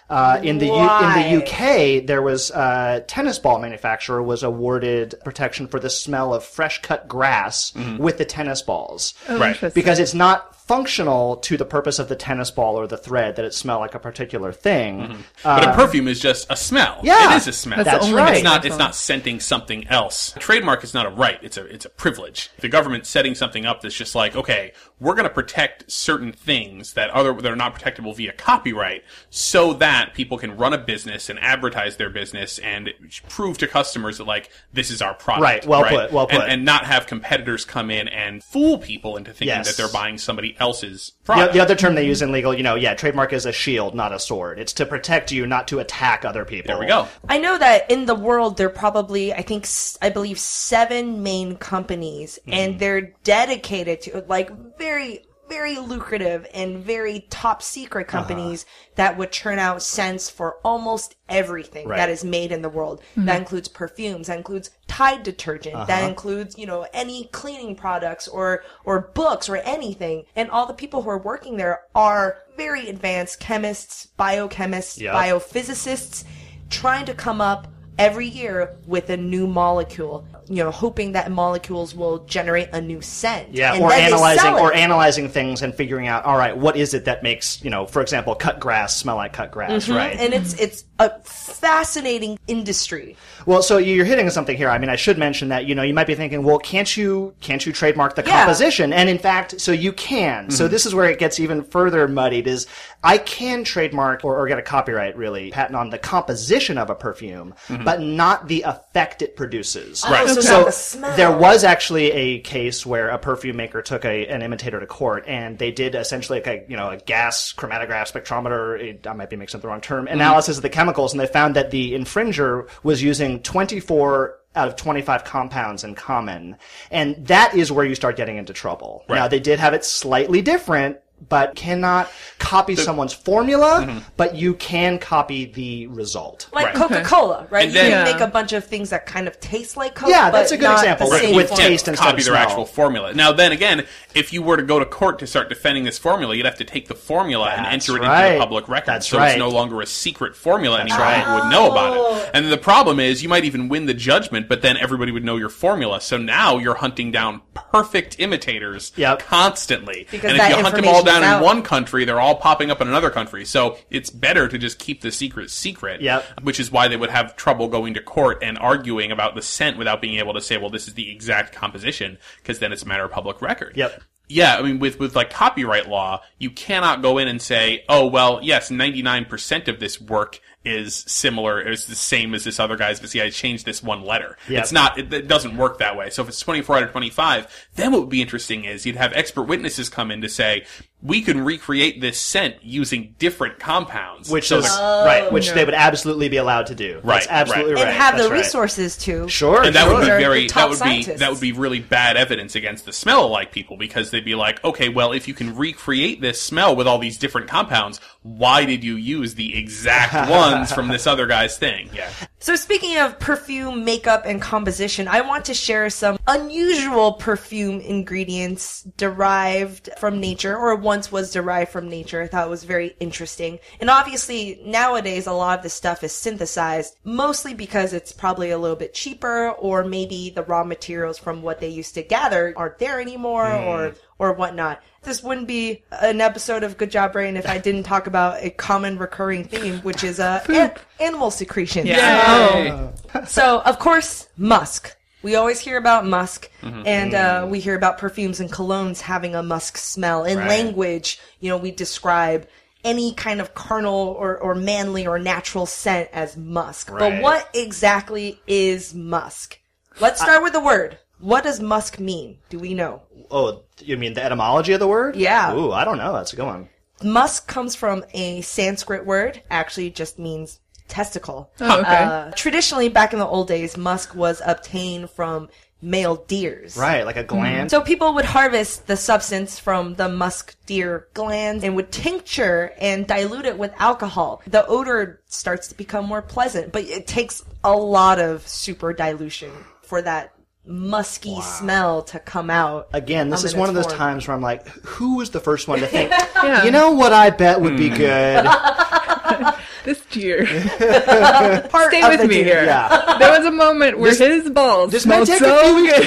[SPEAKER 3] Uh, in the U- in the UK, there was a tennis ball manufacturer was awarded protection for the smell of fresh cut grass with the tennis balls
[SPEAKER 4] Oh,
[SPEAKER 5] Right.
[SPEAKER 3] because it's not functional to the purpose of the tennis ball or the thread that it smell like a particular thing. Mm-hmm.
[SPEAKER 5] But a uh, perfume is just a smell.
[SPEAKER 3] yeah.
[SPEAKER 5] it is a smell.
[SPEAKER 4] That's
[SPEAKER 3] That's right.
[SPEAKER 5] It's not. It's not scenting something else. A trademark is not a right. It's a. It's a privilege. The government setting something up that's just like, okay, we're going to protect certain things that other that are not protectable via copyright, so that people can run a business and advertise their business and prove to customers that like this is our product.
[SPEAKER 3] Right. Well put. Well
[SPEAKER 5] And-
[SPEAKER 3] put.
[SPEAKER 5] And, not have competitors come in and fool people into thinking
[SPEAKER 3] Yes.
[SPEAKER 5] that they're buying somebody else's
[SPEAKER 3] The,
[SPEAKER 5] product.
[SPEAKER 3] the other term they use in legal, you know, yeah, trademark is a shield, not a sword. It's to protect you, not to attack other people.
[SPEAKER 5] there we go.
[SPEAKER 2] I know that in the world there are probably I think I believe seven main companies and hmm. they're dedicated to like very very lucrative and very top secret uh-huh. companies that would churn out scents for almost everything
[SPEAKER 3] Right.
[SPEAKER 2] that is made in the world. That hmm. includes perfumes, that includes Tide detergent, that uh-huh. includes, you know, any cleaning products or or books or anything. And all the people who are working there are very advanced chemists, biochemists,
[SPEAKER 3] Yep.
[SPEAKER 2] biophysicists trying to come up every year with a new molecule, you know, hoping that molecules will generate a new scent.
[SPEAKER 3] Yeah,
[SPEAKER 2] And
[SPEAKER 3] or analyzing or analyzing things and figuring out, all right, what is it that makes, you know, for example, cut grass smell like cut grass, right?
[SPEAKER 2] Mm-hmm. And it's it's a fascinating industry.
[SPEAKER 3] Well, so you're hitting something here. I mean, I should mention that you know you might be thinking, well, can't you can't you trademark the
[SPEAKER 2] Yeah.
[SPEAKER 3] composition? And in fact, so you can. So this is where it gets even further muddied. Is I can trademark or, or get a copyright really patent on the composition of a perfume, but not the effect it produces.
[SPEAKER 5] Right.
[SPEAKER 2] So
[SPEAKER 3] So there was actually a case where a perfume maker took a, an imitator to court, and they did essentially like a you know a gas chromatograph spectrometer. I might be mixing up the wrong term. Analysis of the chemicals, and they found that the infringer was using 24 out of 25 compounds in common, and that is where you start getting into trouble. Now they did have it slightly different. But cannot copy someone's formula, mm-hmm. but you can copy the result.
[SPEAKER 2] Like
[SPEAKER 5] Right.
[SPEAKER 2] Coca Cola, right?
[SPEAKER 5] And
[SPEAKER 2] you
[SPEAKER 5] then-
[SPEAKER 2] can make a bunch of things that kind of taste like Coke.
[SPEAKER 3] Yeah, that's a good example,
[SPEAKER 2] the
[SPEAKER 3] with-
[SPEAKER 2] same
[SPEAKER 3] with
[SPEAKER 2] formula.
[SPEAKER 3] taste instead
[SPEAKER 5] copy
[SPEAKER 3] of
[SPEAKER 5] their
[SPEAKER 3] smell.
[SPEAKER 5] actual formula. Now, then again, if you were to go to court to start defending this formula, you'd have to take the formula and enter it into the public record.
[SPEAKER 3] That's
[SPEAKER 5] so
[SPEAKER 3] right.
[SPEAKER 5] it's no longer a secret formula anymore.
[SPEAKER 3] right.
[SPEAKER 5] People would know about it. Oh. And the problem is, you might even win the judgment, but then everybody would know your formula. So now you're hunting down perfect imitators
[SPEAKER 3] Yep.
[SPEAKER 5] constantly.
[SPEAKER 2] Because
[SPEAKER 5] and if you hunt them all
[SPEAKER 2] information's
[SPEAKER 5] down
[SPEAKER 2] out.
[SPEAKER 5] in one country, they're all popping up in another country. So it's better to just keep the secret secret.
[SPEAKER 3] Yep.
[SPEAKER 5] Which is why they would have trouble going to court and arguing about the scent without being able to say, well, this is the exact composition, because then it's a matter of public record.
[SPEAKER 3] Yep.
[SPEAKER 5] Yeah, I mean, with, with like copyright law, you cannot go in and say, oh, well, yes, 99% of this work is similar, it's the same as this other guy's, but see, I changed this one letter.
[SPEAKER 3] Yep.
[SPEAKER 5] It's not, it, it doesn't work that way. So if it's 24 out of 25, then what would be interesting is you'd have expert witnesses come in to say, we can recreate this scent using different compounds.
[SPEAKER 3] Which
[SPEAKER 5] So
[SPEAKER 3] is
[SPEAKER 5] the- oh,
[SPEAKER 3] right, which they would absolutely be allowed to do. That's
[SPEAKER 5] Right,
[SPEAKER 3] absolutely
[SPEAKER 5] right.
[SPEAKER 3] right.
[SPEAKER 2] and have the
[SPEAKER 3] That's right.
[SPEAKER 2] resources to.
[SPEAKER 3] Sure,
[SPEAKER 5] and that
[SPEAKER 3] sure.
[SPEAKER 5] would be very that would
[SPEAKER 2] scientists.
[SPEAKER 5] be that would be really bad evidence against the smell alike people because they'd be like, okay, well, if you can recreate this smell with all these different compounds, why did you use the exact ones from this other guy's thing? Yeah.
[SPEAKER 2] So speaking of perfume, makeup, and composition, I want to share some unusual perfume ingredients derived from nature, or once was derived from nature. I thought it was very interesting. And obviously, nowadays, a lot of this stuff is synthesized, mostly because it's probably a little bit cheaper, or maybe the raw materials from what they used to gather aren't there anymore, or hmm. Or whatnot. This wouldn't be an episode of Good Job Brain if I didn't talk about a common recurring theme, which is uh, an- animal secretions.
[SPEAKER 4] Yeah.
[SPEAKER 2] So, of course, musk. We always hear about musk,
[SPEAKER 5] Mm-hmm.
[SPEAKER 2] and uh, we hear about perfumes and colognes having a musk smell. In
[SPEAKER 3] Right.
[SPEAKER 2] language, you know, we describe any kind of carnal or, or manly or natural scent as musk. But what exactly is musk? Let's start with the word. What does musk mean? Do we know?
[SPEAKER 3] Oh, you mean the etymology of the word?
[SPEAKER 2] Yeah.
[SPEAKER 3] Ooh, I don't know. That's a good one.
[SPEAKER 2] Musk comes from a Sanskrit word, actually just means testicle.
[SPEAKER 4] Oh, okay.
[SPEAKER 2] Uh, traditionally, back in the old days, musk was obtained from male deers.
[SPEAKER 3] Right, like a gland.
[SPEAKER 2] So people would harvest the substance from the musk deer glands and would tincture and dilute it with alcohol. The odor starts to become more pleasant, but it takes a lot of super dilution for that musky smell to come out.
[SPEAKER 3] Again, this is one of those
[SPEAKER 2] form.
[SPEAKER 3] times where I'm like, who was the first one to think,
[SPEAKER 4] Yeah.
[SPEAKER 3] you know what I bet would
[SPEAKER 5] Hmm.
[SPEAKER 3] be good?
[SPEAKER 4] this deer.
[SPEAKER 2] Part
[SPEAKER 4] Stay
[SPEAKER 2] of
[SPEAKER 4] with
[SPEAKER 2] the
[SPEAKER 4] me
[SPEAKER 2] deer.
[SPEAKER 4] here.
[SPEAKER 3] yeah.
[SPEAKER 4] There was a moment where his balls
[SPEAKER 3] This may
[SPEAKER 4] smelled
[SPEAKER 3] take
[SPEAKER 4] so
[SPEAKER 3] a few weeks to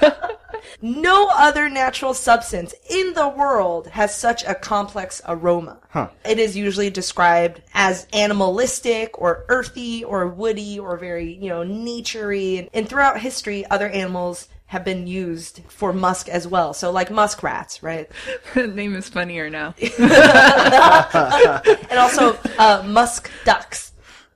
[SPEAKER 4] good.
[SPEAKER 3] Pay off.
[SPEAKER 2] No other natural substance in the world has such a complex aroma. It is usually described as animalistic or earthy or woody or very, you know, naturey. And, and throughout history, other animals have been used for musk as well. So like muskrats, right?
[SPEAKER 4] the name is funnier now.
[SPEAKER 2] And also uh, musk ducks.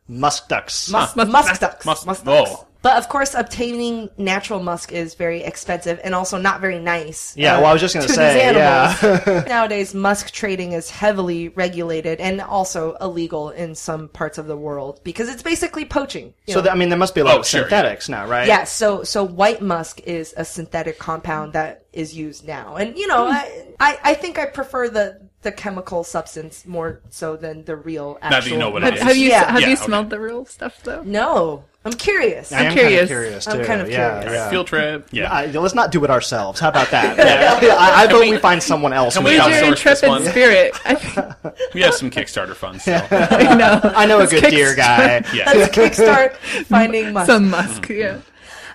[SPEAKER 3] Musk ducks.
[SPEAKER 2] Musk, musk ducks.
[SPEAKER 5] Musk-
[SPEAKER 2] musk ducks.
[SPEAKER 5] oh.
[SPEAKER 2] But of course, obtaining natural musk is very expensive and also not very nice.
[SPEAKER 3] Yeah,
[SPEAKER 2] uh,
[SPEAKER 3] well, I was just gonna say, yeah.
[SPEAKER 2] Nowadays, musk trading is heavily regulated and also illegal in some parts of the world because it's basically poaching.
[SPEAKER 3] So,
[SPEAKER 2] know.
[SPEAKER 3] th- I mean, there must be a lot
[SPEAKER 5] Oh,
[SPEAKER 3] of
[SPEAKER 5] sure,
[SPEAKER 3] synthetics now, right?
[SPEAKER 2] Yes, so so white musk is a synthetic compound that is used now, and you know, I, I I think I prefer the the chemical substance more so than the real. Actual
[SPEAKER 5] Now that you know what it
[SPEAKER 4] Have,
[SPEAKER 5] is.
[SPEAKER 4] have you
[SPEAKER 2] Yeah.
[SPEAKER 4] have
[SPEAKER 5] Yeah,
[SPEAKER 4] you
[SPEAKER 5] okay.
[SPEAKER 4] smelled the real stuff though?
[SPEAKER 2] No, I'm curious.
[SPEAKER 3] I am
[SPEAKER 4] curious.
[SPEAKER 3] Curious too.
[SPEAKER 2] I'm kind of
[SPEAKER 3] yeah,
[SPEAKER 2] curious.
[SPEAKER 3] Yeah.
[SPEAKER 5] Field trip. Yeah.
[SPEAKER 3] I- let's not do it ourselves. How about that? Yeah. I, I vote we, find someone else.
[SPEAKER 5] can we
[SPEAKER 4] Use your intrepid spirit.
[SPEAKER 5] We have some Kickstarter funds. So.
[SPEAKER 4] I know.
[SPEAKER 3] I know a good deer guy.
[SPEAKER 5] Yeah.
[SPEAKER 2] Let's kickstart finding musk.
[SPEAKER 4] Some musk, yeah.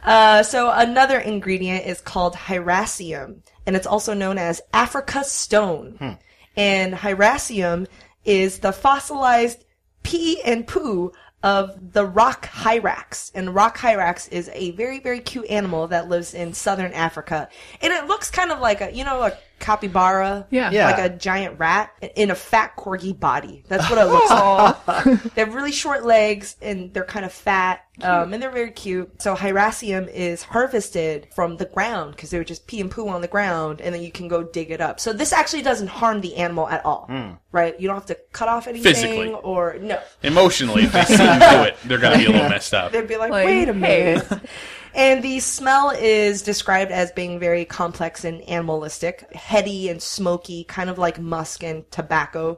[SPEAKER 2] Uh, so another ingredient is called hyraceum, and it's also known as Africa stone. And hyraceum is the fossilized pee and poo of the rock hyrax. And rock hyrax is a very, very cute animal that lives in southern Africa. And it looks kind of like a, you know, a capybara.
[SPEAKER 4] Yeah.
[SPEAKER 3] Yeah.
[SPEAKER 2] Like a giant rat in a fat corgi body. That's what it looks like. They have really short legs and they're kind of fat. Um, and they're very cute. So hyraceum is harvested from the ground because they would just pee and poo on the ground and then you can go dig it up. So this actually doesn't harm the animal at all, right? You don't have to cut off anything
[SPEAKER 5] Physically.
[SPEAKER 2] or no.
[SPEAKER 5] Emotionally, if they see you do it, they're going to be a little messed up.
[SPEAKER 2] They'd be like,
[SPEAKER 4] Like,
[SPEAKER 2] wait a
[SPEAKER 4] hey.
[SPEAKER 2] minute. and the smell is described as being very complex and animalistic, heady and smoky, kind of like musk and tobacco.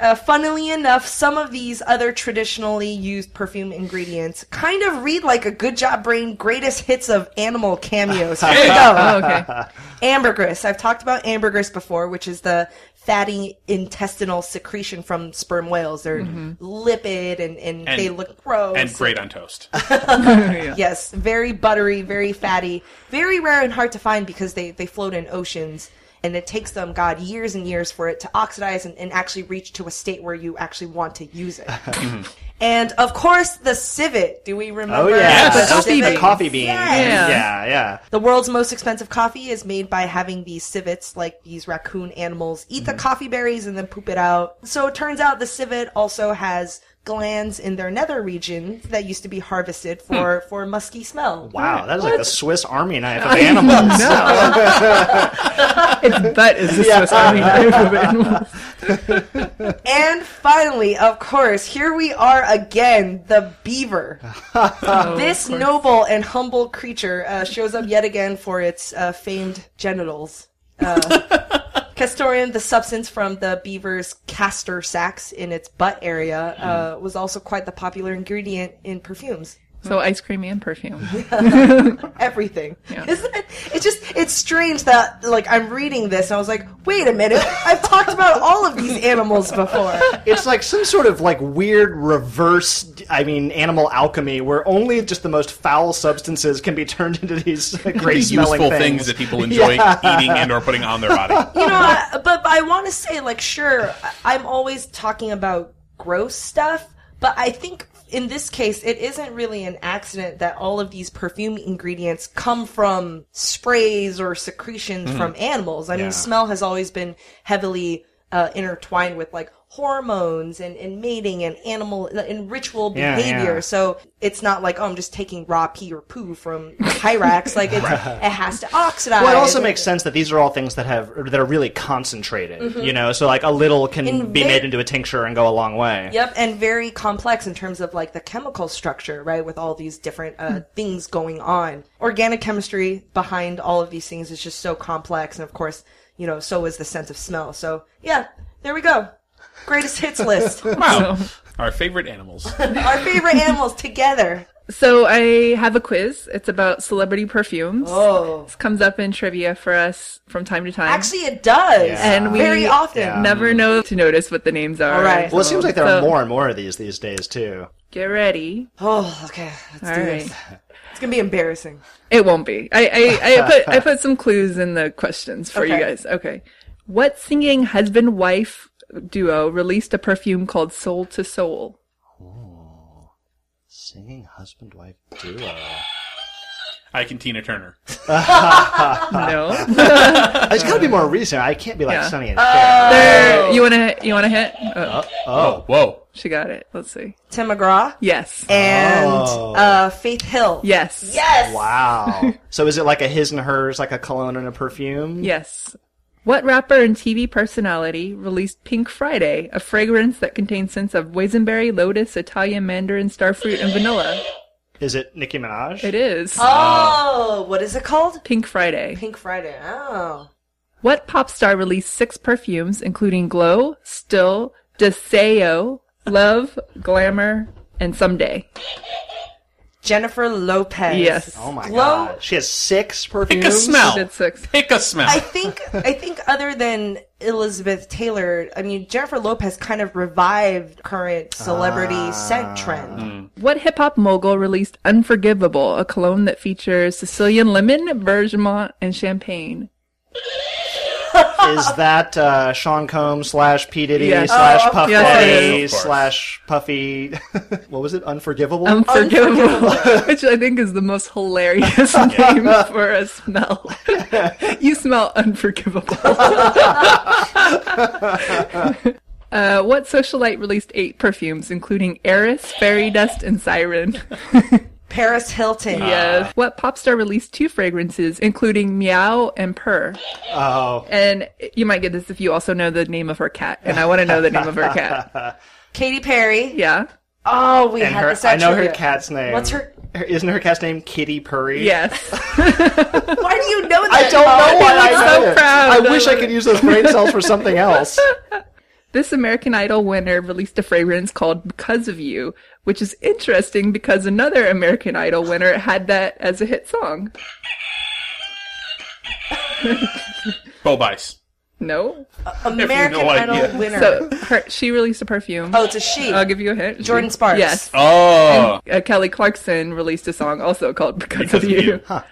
[SPEAKER 2] Uh, funnily enough, some of these other traditionally used perfume ingredients kind of read like a good job brain greatest hits of animal cameos. Here we go.
[SPEAKER 4] Oh, okay.
[SPEAKER 2] Ambergris. I've talked about ambergris before, which is the fatty intestinal secretion from sperm whales. They're mm-hmm. lipid and, and,
[SPEAKER 5] And-
[SPEAKER 2] they look gross.
[SPEAKER 5] And great on toast.
[SPEAKER 2] Yes, very buttery, very fatty, very rare and hard to find because they, they float in oceans. And it takes them, God, years and years for it to oxidize and, and actually reach to a state where you actually want to use it. and of course, the civet. Do we remember?
[SPEAKER 3] Oh yeah,
[SPEAKER 2] the
[SPEAKER 3] That's
[SPEAKER 4] coffee
[SPEAKER 3] the coffee bean.
[SPEAKER 2] Yes.
[SPEAKER 3] Yeah, yeah.
[SPEAKER 2] The world's most expensive coffee is made by having these civets, like these raccoon animals, eat
[SPEAKER 3] Mm-hmm.
[SPEAKER 2] the coffee berries and then poop it out. So it turns out the civet also has glands in their nether region that used to be harvested for, for musky smell.
[SPEAKER 3] Wow, that is like a Swiss Army knife of animals.
[SPEAKER 4] Its butt is the Swiss Army knife of animals.
[SPEAKER 2] And finally, of course, here we are again, the beaver.
[SPEAKER 4] Oh,
[SPEAKER 2] this noble and humble creature uh, shows up yet again for its uh, famed genitals. Uh, Castoreum, the substance from the beaver's castor sacs in its butt area, uh, was also quite the popular ingredient in perfumes.
[SPEAKER 4] So mm. ice cream and perfume.
[SPEAKER 2] Everything.
[SPEAKER 4] Yeah.
[SPEAKER 2] Isn't it? It's just, it's strange that, like, I'm reading this and I was like, wait a minute, I've talked about all of these animals before.
[SPEAKER 3] It's like some sort of like weird reverse, I mean, animal alchemy where only just the most foul substances can be turned into these great
[SPEAKER 5] These
[SPEAKER 3] smelling
[SPEAKER 5] useful
[SPEAKER 3] things.
[SPEAKER 5] things that people enjoy eating and or putting on their body.
[SPEAKER 2] you know, I, but, but I want to say, like, sure, I'm always talking about gross stuff, But I think in this case, it isn't really an accident that all of these perfume ingredients come from sprays or secretions from animals. I
[SPEAKER 3] Yeah.
[SPEAKER 2] mean, smell has always been heavily uh, intertwined with like hormones and, and mating and animal and ritual behavior.
[SPEAKER 3] yeah.
[SPEAKER 2] So it's not like, oh, I'm just taking raw pee or poo from Hyrax. like it's, it has to oxidize.
[SPEAKER 3] Well, it also makes sense that these are all things that have that are really concentrated. You know, so like a little can be made into a tincture and go a long way.
[SPEAKER 2] Yep, and very complex in terms of like the chemical structure, right? With all these different uh, things going on. Organic chemistry behind all of these things is just so complex, and of course, you know, so is the sense of smell. So yeah, there we go. Greatest hits list.
[SPEAKER 5] Wow. Our favorite animals.
[SPEAKER 2] Our favorite animals together.
[SPEAKER 4] So I have a quiz. It's about celebrity perfumes.
[SPEAKER 2] Oh,
[SPEAKER 4] This comes up in trivia for us from time to time.
[SPEAKER 2] actually, it does.
[SPEAKER 3] Yeah.
[SPEAKER 4] and we
[SPEAKER 2] very often.
[SPEAKER 3] Yeah.
[SPEAKER 4] never mm-hmm. know to notice what the names are.
[SPEAKER 2] All right.
[SPEAKER 3] Well, it seems like there are
[SPEAKER 4] So-
[SPEAKER 3] more and more of these these days too.
[SPEAKER 4] Get ready.
[SPEAKER 2] Oh, okay. Let's
[SPEAKER 4] All
[SPEAKER 2] do
[SPEAKER 4] right.
[SPEAKER 2] this. It's gonna be embarrassing.
[SPEAKER 4] It won't be. I, I, I put I put some clues in the questions for you guys. Okay. What singing husband wife duo released a perfume called Soul to Soul?
[SPEAKER 3] Singing husband wife duo.
[SPEAKER 5] I can Tina Turner.
[SPEAKER 4] No.
[SPEAKER 3] It's got to be more recent. I can't be like
[SPEAKER 4] Yeah.
[SPEAKER 3] Sonny and Cher.
[SPEAKER 4] There- you wanna you wanna hit? Oh,
[SPEAKER 3] Oh,
[SPEAKER 5] Whoa.
[SPEAKER 4] she got it. Let's see.
[SPEAKER 2] Tim McGraw
[SPEAKER 4] Yes.
[SPEAKER 2] and
[SPEAKER 3] Oh.
[SPEAKER 2] uh, Faith Hill.
[SPEAKER 4] Yes.
[SPEAKER 2] Yes.
[SPEAKER 3] wow. so is it like a his and hers, like a cologne and a perfume?
[SPEAKER 4] Yes. What rapper and TV personality released Pink Friday, a fragrance that contains scents of boysenberry, lotus, Italian mandarin, starfruit, and vanilla?
[SPEAKER 3] Is it Nicki Minaj?
[SPEAKER 4] It is.
[SPEAKER 2] Oh, what is it called?
[SPEAKER 4] Pink Friday.
[SPEAKER 2] Pink Friday. Oh.
[SPEAKER 4] What pop star released six perfumes, including Glow, Still, Deseo, Love, Glamour, and Someday?
[SPEAKER 2] Jennifer Lopez.
[SPEAKER 4] Yes.
[SPEAKER 3] Oh my
[SPEAKER 2] Glow-
[SPEAKER 3] god. She has six perfumes.
[SPEAKER 5] Pick a smell.
[SPEAKER 4] Did six.
[SPEAKER 5] Pick a smell.
[SPEAKER 2] I think I think other than Elizabeth Taylor, I mean Jennifer Lopez kind of revived current celebrity
[SPEAKER 3] Ah.
[SPEAKER 2] scent trend.
[SPEAKER 4] What hip hop mogul released Unforgivable, a cologne that features Sicilian lemon, bergamot, and champagne?
[SPEAKER 3] Is that uh, Sean Combs slash P Diddy
[SPEAKER 4] Yes.
[SPEAKER 3] slash
[SPEAKER 2] Oh,
[SPEAKER 3] Puff Daddy
[SPEAKER 5] is. Of course.
[SPEAKER 3] slash Puffy? what was it? Unforgivable.
[SPEAKER 4] Unforgivable, which I think is the most hilarious name for a smell. you smell unforgivable. uh, what socialite released eight perfumes, including Heiress, Fairy Dust, and Siren?
[SPEAKER 2] Paris Hilton.
[SPEAKER 4] yes. Ah. What pop star released two fragrances, including Meow and Purr?
[SPEAKER 3] oh,
[SPEAKER 4] And you might get this if you also know the name of her cat, and I want to know the name of her cat.
[SPEAKER 2] Katy Perry.
[SPEAKER 4] Yeah.
[SPEAKER 2] Oh, we
[SPEAKER 3] and
[SPEAKER 2] had
[SPEAKER 3] her.
[SPEAKER 2] this
[SPEAKER 3] I know her cat's name.
[SPEAKER 2] What's her?
[SPEAKER 3] her? Isn't her cat's name Kitty Purry?
[SPEAKER 4] Yes.
[SPEAKER 2] Why do you know that?
[SPEAKER 3] I don't know why I
[SPEAKER 4] I'm
[SPEAKER 3] know
[SPEAKER 4] so
[SPEAKER 3] it.
[SPEAKER 4] proud
[SPEAKER 3] I
[SPEAKER 4] of
[SPEAKER 3] wish I could use those brain cells for something else.
[SPEAKER 4] This American Idol winner released a fragrance called Because of You, which is interesting because another American Idol winner had that as a hit song.
[SPEAKER 5] Bo Bice.
[SPEAKER 4] No.
[SPEAKER 2] American
[SPEAKER 5] no
[SPEAKER 2] Idol
[SPEAKER 5] idea.
[SPEAKER 2] winner.
[SPEAKER 4] So her, she released a perfume.
[SPEAKER 2] oh, it's a she.
[SPEAKER 4] I'll give you a hint.
[SPEAKER 2] Jordin Sparks.
[SPEAKER 4] Yes.
[SPEAKER 5] Oh.
[SPEAKER 4] Uh, Kelly Clarkson released a song also called Because,
[SPEAKER 5] Because
[SPEAKER 4] of
[SPEAKER 5] of
[SPEAKER 4] You.
[SPEAKER 5] You.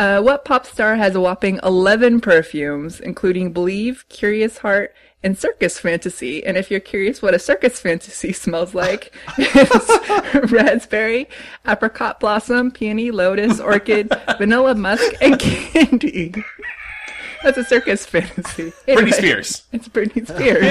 [SPEAKER 4] Uh, what pop star has a whopping 11 perfumes, including Believe, Curious Heart, and Circus Fantasy? And if you're curious what a Circus Fantasy smells like, it's raspberry, apricot blossom, peony, lotus, orchid, vanilla musk, and candy. That's a Circus Fantasy.
[SPEAKER 5] Britney Spears.
[SPEAKER 4] It's Britney Spears.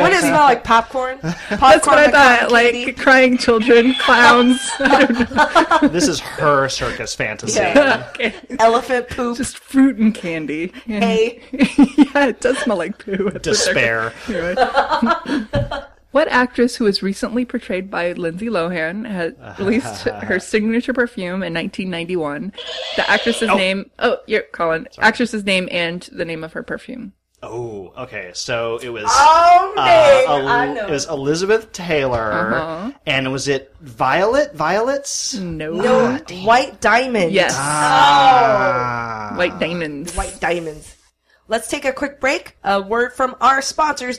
[SPEAKER 2] What does it smell like? Popcorn. Popcorn
[SPEAKER 4] That's what I thought. Like
[SPEAKER 2] candy?
[SPEAKER 4] crying children, clowns.
[SPEAKER 3] This is her circus fantasy.
[SPEAKER 2] Yeah.
[SPEAKER 4] okay.
[SPEAKER 2] elephant poop.
[SPEAKER 4] Just fruit and candy. And-
[SPEAKER 2] hay.
[SPEAKER 4] yeah, it does smell like poo. That's for.
[SPEAKER 3] Despair.
[SPEAKER 4] Anyway. what actress who was recently portrayed by Lindsay Lohan had released her signature perfume in 1991? The actress's name. Oh, you're Colin. Actress's name and the name of her perfume.
[SPEAKER 3] Oh, okay. So it was.
[SPEAKER 2] Oh,
[SPEAKER 3] uh,
[SPEAKER 2] dang.
[SPEAKER 3] El-
[SPEAKER 2] I know.
[SPEAKER 3] It was Elizabeth Taylor,
[SPEAKER 4] Uh-huh.
[SPEAKER 3] and was it Violet? Violets?
[SPEAKER 4] No.
[SPEAKER 2] no, white Diamonds.
[SPEAKER 4] Yes.
[SPEAKER 3] Ah.
[SPEAKER 4] White diamonds.
[SPEAKER 2] White diamonds. Let's take a quick break. A word from our sponsors.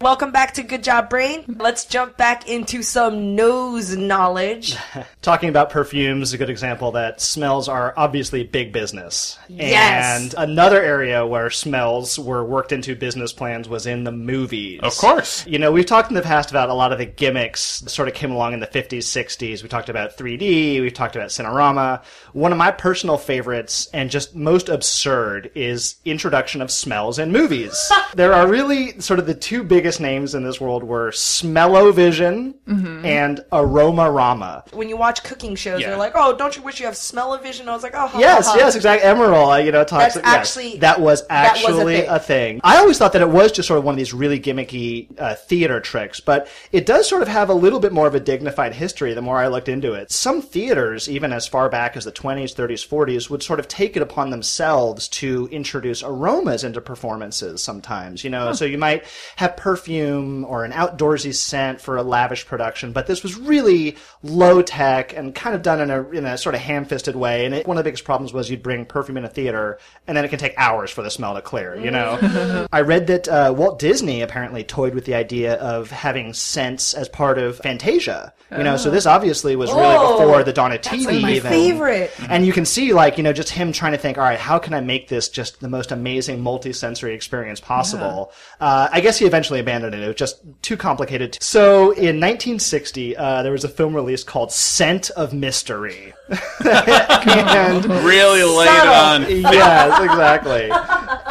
[SPEAKER 2] Welcome back to Good Job Brain. Let's jump back into some nose knowledge.
[SPEAKER 3] Talking about perfumes, a good example that smells are obviously big business.
[SPEAKER 2] Yes.
[SPEAKER 3] And another area where smells were worked into business plans was in the movies.
[SPEAKER 5] Of course.
[SPEAKER 3] You know, we've talked in the past about a lot of the gimmicks that sort of came along in the 50s, 60s. We talked about 3D, we've talked about Cinerama. One of my personal favorites and just most absurd is introduction of smells in movies. there are really sort of the two biggest names in this world were Smellovision and Aromarama.
[SPEAKER 2] When you watch cooking shows,
[SPEAKER 5] Yeah.
[SPEAKER 2] they're like, "Oh, don't you wish you have smell-o-vision?" I was like, "Oh, ha,
[SPEAKER 3] Yes,
[SPEAKER 2] ha, ha.
[SPEAKER 3] yes, exactly. Emerald, uh, you know, talks.
[SPEAKER 2] That's
[SPEAKER 3] yes,
[SPEAKER 2] actually-
[SPEAKER 3] that was
[SPEAKER 2] that was a
[SPEAKER 3] actually
[SPEAKER 2] thing.
[SPEAKER 3] a thing. I always thought that it was just sort of one of these really gimmicky uh, theater tricks, but it does sort of have a little bit more of a dignified history. The more I looked into it, some theaters, even as far back as the 20s, 30s, 40s, would sort of take it upon themselves to introduce aromas into performances. Sometimes, you know, so you might have perfume or an outdoorsy scent for a lavish production, but this was really low tech and kind of done in a in a sort of ham-fisted way. And it, one of the biggest problems was you'd bring perfume in a theater, and then it can take hours for the smell to clear. You know, I read that uh, Walt Disney apparently toyed with the idea of having scents as part of Fantasia. You know, so this obviously was really
[SPEAKER 2] Oh,
[SPEAKER 3] before the dawn of TV.
[SPEAKER 2] Like my
[SPEAKER 3] even.
[SPEAKER 2] favorite.
[SPEAKER 3] And you can see, like, you know, just him trying to think, all right, how can I make this just the most amazing multi-sensory experience possible? Uh, I guess he eventually abandoned it. It was just too complicated. So in 1960, uh, there was a film release called Scent of Mystery. and
[SPEAKER 5] Really laid it on.
[SPEAKER 3] yes, exactly.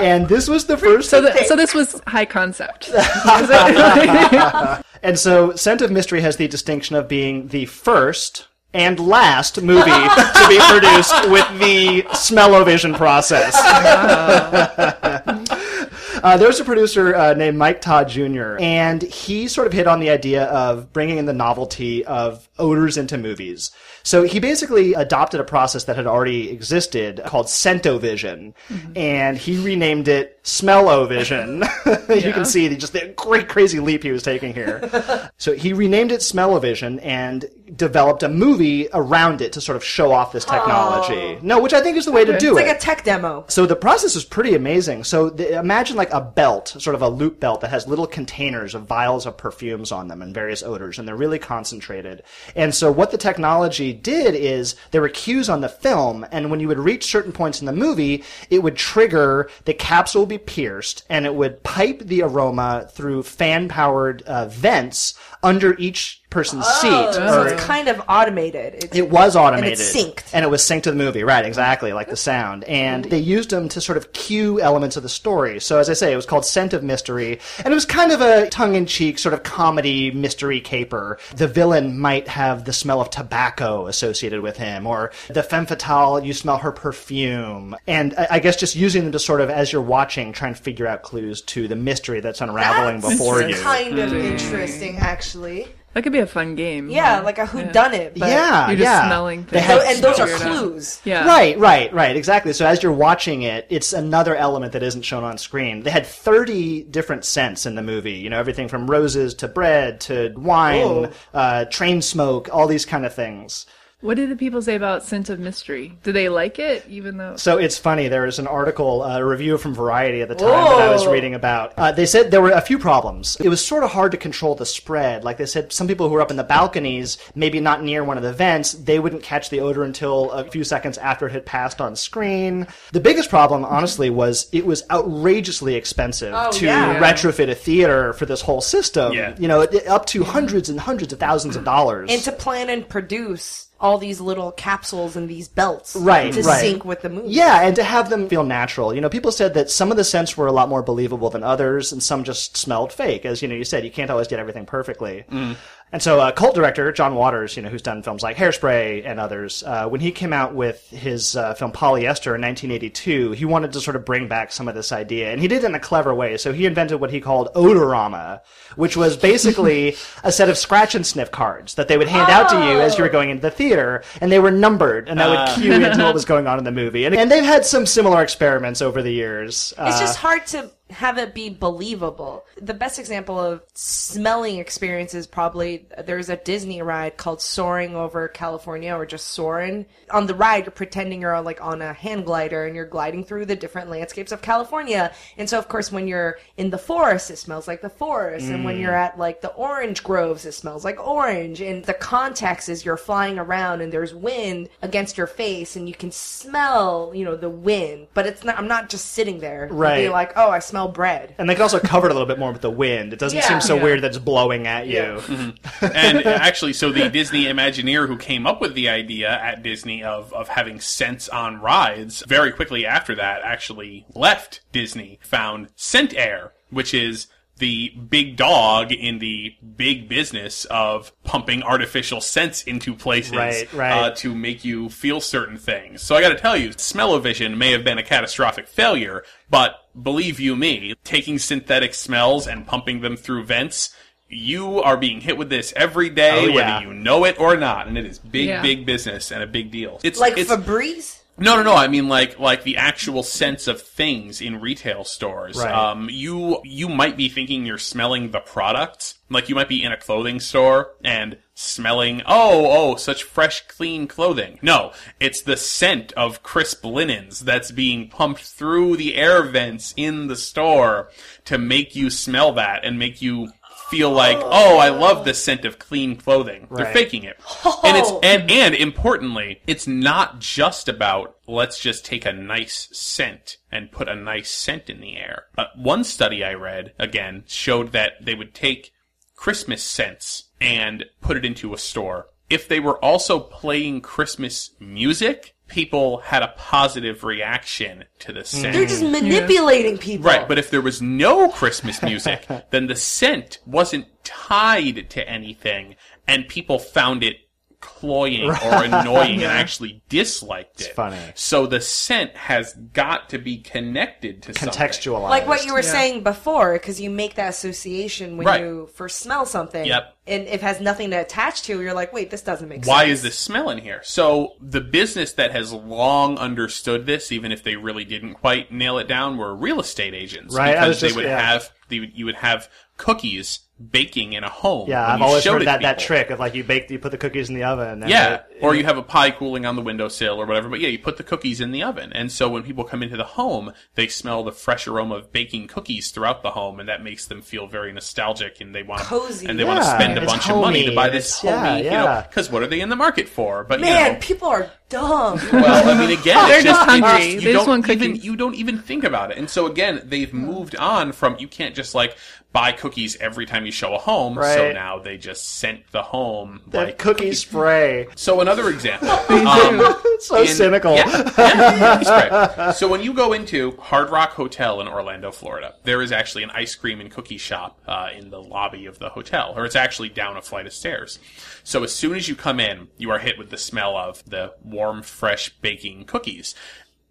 [SPEAKER 3] And this was the first.
[SPEAKER 4] So, th- so this was high concept.
[SPEAKER 3] And so, Scent of Mystery has the distinction of being the first and last movie to be produced with the smell-o-vision process. Uh, there was a producer uh, named Mike Todd Jr., and he sort of hit on the idea of bringing in the novelty of odors into movies. So he basically adopted a process that had already existed called Scentovision, and he renamed it Smell-o-vision. you can see the, just the great crazy leap he was taking here. so he renamed it Smell-o-vision and developed a movie around it to sort of show off this technology. Oh. No, which I think is the way to do
[SPEAKER 2] It's
[SPEAKER 3] it.
[SPEAKER 2] It's like a tech demo.
[SPEAKER 3] So the process is pretty amazing. So the, imagine like a belt, sort of a loop belt that has little containers of vials of perfumes on them and various odors, and they're really concentrated. And so what the technology did is there were cues on the film, and when you would reach certain points in the movie, it would trigger the capsule would be pierced, and it would pipe the aroma through fan-powered uh, vents under each person's oh. seat.
[SPEAKER 2] Oh, so
[SPEAKER 3] or-
[SPEAKER 2] it's kind of automated. It's,
[SPEAKER 3] it was automated.
[SPEAKER 2] it's synced.
[SPEAKER 3] And it was synced to the movie, right, exactly, like the sound. And they used them to sort of cue elements of the story. So as I say, it was called Scent of Mystery. And it was kind of a tongue-in-cheek sort of comedy mystery caper. The villain might have the smell of tobacco associated with him, or the femme fatale, you smell her perfume. And I, I guess just using them to sort of, as you're watching, try and figure out clues to the mystery that's unraveling
[SPEAKER 2] That's
[SPEAKER 3] before you.
[SPEAKER 2] kind of mm-hmm. interesting, actually.
[SPEAKER 4] That could be a fun game.
[SPEAKER 2] Yeah, like a whodunit. But
[SPEAKER 3] yeah,
[SPEAKER 4] You're just
[SPEAKER 3] yeah.
[SPEAKER 4] smelling things.
[SPEAKER 3] have-
[SPEAKER 2] and those are
[SPEAKER 4] Figure it out.
[SPEAKER 2] clues.
[SPEAKER 4] Yeah.
[SPEAKER 3] Right, right, right, exactly. So as you're watching it, it's another element that isn't shown on screen. They had 30 different scents in the movie, you know, everything from roses to bread to wine, uh, train smoke, all these kind of things.
[SPEAKER 4] What did the people say about Scent of Mystery? Do they like it, even though?
[SPEAKER 3] So it's funny. There was an article, a review from Variety at the time that I was reading about. Uh, they said there were a few problems. It was sort of hard to control the spread. Like they said, some people who were up in the balconies, maybe not near one of the vents, they wouldn't catch the odor until a few seconds after it had passed on screen. The biggest problem, honestly, was it was outrageously expensive
[SPEAKER 2] Oh,
[SPEAKER 3] to
[SPEAKER 2] yeah.
[SPEAKER 3] retrofit a theater for this whole system.
[SPEAKER 5] Yeah.
[SPEAKER 3] You know, up to hundreds and hundreds of thousands of dollars.
[SPEAKER 2] and to plan and produce all these little capsules and these belts
[SPEAKER 3] Right,
[SPEAKER 2] to
[SPEAKER 3] right.
[SPEAKER 2] sync with the movie.
[SPEAKER 3] Yeah, and to have them feel natural. You know, people said that some of the scents were a lot more believable than others, and some just smelled fake. As you know, you said you can't always get everything perfectly. Mm. And so, uh, cult director John Waters, you know, who's done films like Hairspray and others, uh, when he came out with his uh, film Polyester in 1982, he wanted to sort of bring back some of this idea, and he did it in a clever way. So he invented what he called Odorama, which was basically a set of scratch and sniff cards that they would hand out to you as you were going into the theater, and they were numbered, and that would cue into what was going on in the movie. And, and they've had some similar experiments over the years.
[SPEAKER 2] It's
[SPEAKER 3] Uh,
[SPEAKER 2] just hard to have it be believable. The best example of smelling experience is probably there's a Disney ride called Soaring Over California or just Soaring. On the ride, you're pretending you're like on a hand glider and you're gliding through the different landscapes of California. And so, of course, when you're in the forest, it smells like the forest. And when you're mm. at like the orange groves, it smells like orange. And the context is you're flying around and there's wind against your face and you can smell, you know, the wind. But it's not, I'm not just sitting there.
[SPEAKER 3] Right.
[SPEAKER 2] Be like, oh, I smell bread.
[SPEAKER 3] and they can also cover it a little bit more with the wind. It doesn't
[SPEAKER 2] Yeah.
[SPEAKER 3] seem so
[SPEAKER 2] Yeah.
[SPEAKER 3] weird that it's blowing at you. Mm-hmm.
[SPEAKER 5] and uh, actually, so the Disney Imagineer who came up with the idea at Disney of, of having scents on rides, very quickly after that, actually left Disney, found ScentAir, which is the big dog in the big business of pumping artificial scents into places
[SPEAKER 3] Right, right.
[SPEAKER 5] Uh, to make you feel certain things. So I got to tell you, smell-o-vision may have been a catastrophic failure, but believe you me, taking synthetic smells and pumping them through vents, you are being hit with this every day,
[SPEAKER 3] Oh, yeah.
[SPEAKER 5] whether you know it or not, and it is big,
[SPEAKER 4] Yeah.
[SPEAKER 5] big business and a big deal. It's
[SPEAKER 2] Like
[SPEAKER 5] it's,
[SPEAKER 2] Febreze?
[SPEAKER 5] No, no, no. I mean, like, like the actual sense of things in retail stores.
[SPEAKER 3] Right.
[SPEAKER 5] Um, you you might be thinking you're smelling the products. Like you might be in a clothing store and smelling, oh, oh, such fresh, clean clothing. No, it's the scent of crisp linens that's being pumped through the air vents in the store to make you smell that and make you feel like, oh, I love the scent of clean clothing. They're faking it. And it's and and importantly, it's not just about let's just take a nice scent and put a nice scent in the air. Uh, one study I read again showed that they would take Christmas scents and put it into a store. If they were also playing Christmas music, people had a positive reaction to the scent.
[SPEAKER 2] They're just mm. manipulating people.
[SPEAKER 5] Right, but if there was no Christmas music, then the scent wasn't tied to anything, and people found it cloying or annoying and actually disliked it.
[SPEAKER 3] funny.
[SPEAKER 5] So the scent has got to be connected to something.
[SPEAKER 3] Contextualized.
[SPEAKER 2] like what you were
[SPEAKER 4] Yeah.
[SPEAKER 2] saying before, because you make that association when
[SPEAKER 5] Right.
[SPEAKER 2] you first smell something.
[SPEAKER 5] Yep.
[SPEAKER 2] And if it has nothing to attach to, you're like, wait, this doesn't make
[SPEAKER 5] Why
[SPEAKER 2] sense.
[SPEAKER 5] Why is this smell in here? So the business that has long understood this, even if they really didn't quite nail it down, were real estate agents.
[SPEAKER 3] Right,
[SPEAKER 5] Because
[SPEAKER 3] was just-
[SPEAKER 5] they would
[SPEAKER 3] yeah.
[SPEAKER 5] have the, you would have cookies baking in a home.
[SPEAKER 3] Yeah, I've always heard that, that trick of like you bake, you put the cookies in the oven. And
[SPEAKER 5] Yeah, or you have a pie cooling on the windowsill or whatever. But yeah, you put the cookies in the oven, and so when people come into the home, they smell the fresh aroma of baking cookies throughout the home, and that makes them feel very nostalgic, and they want
[SPEAKER 2] Cozy.
[SPEAKER 5] and they want to spend a
[SPEAKER 3] it's
[SPEAKER 5] bunch of money to buy this
[SPEAKER 3] it's- yeah,
[SPEAKER 5] homey, you know, because what are they in the market for? But
[SPEAKER 2] Man,
[SPEAKER 5] you know,
[SPEAKER 2] people are dumb.
[SPEAKER 5] well, I mean, again,
[SPEAKER 4] They're
[SPEAKER 5] it's
[SPEAKER 4] just
[SPEAKER 5] just,
[SPEAKER 4] hungry.
[SPEAKER 5] it's- you
[SPEAKER 4] They just
[SPEAKER 5] don't
[SPEAKER 4] want
[SPEAKER 5] even
[SPEAKER 4] cookies.
[SPEAKER 5] you don't even think about it, and so again, they've moved on from you can't just like buy cookies every time you show a home.
[SPEAKER 3] Right.
[SPEAKER 5] So now they just scent the home
[SPEAKER 3] that
[SPEAKER 5] like
[SPEAKER 3] cookie spray.
[SPEAKER 5] So another example. um,
[SPEAKER 3] so
[SPEAKER 5] in-
[SPEAKER 3] cynical.
[SPEAKER 5] Yeah, yeah, spray. So when you go into Hard Rock Hotel in Orlando, Florida, there is actually an ice cream and cookie shop uh, in the lobby of the hotel, or it's actually down a flight of stairs. So as soon as you come in, you are hit with the smell of the warm, fresh baking cookies.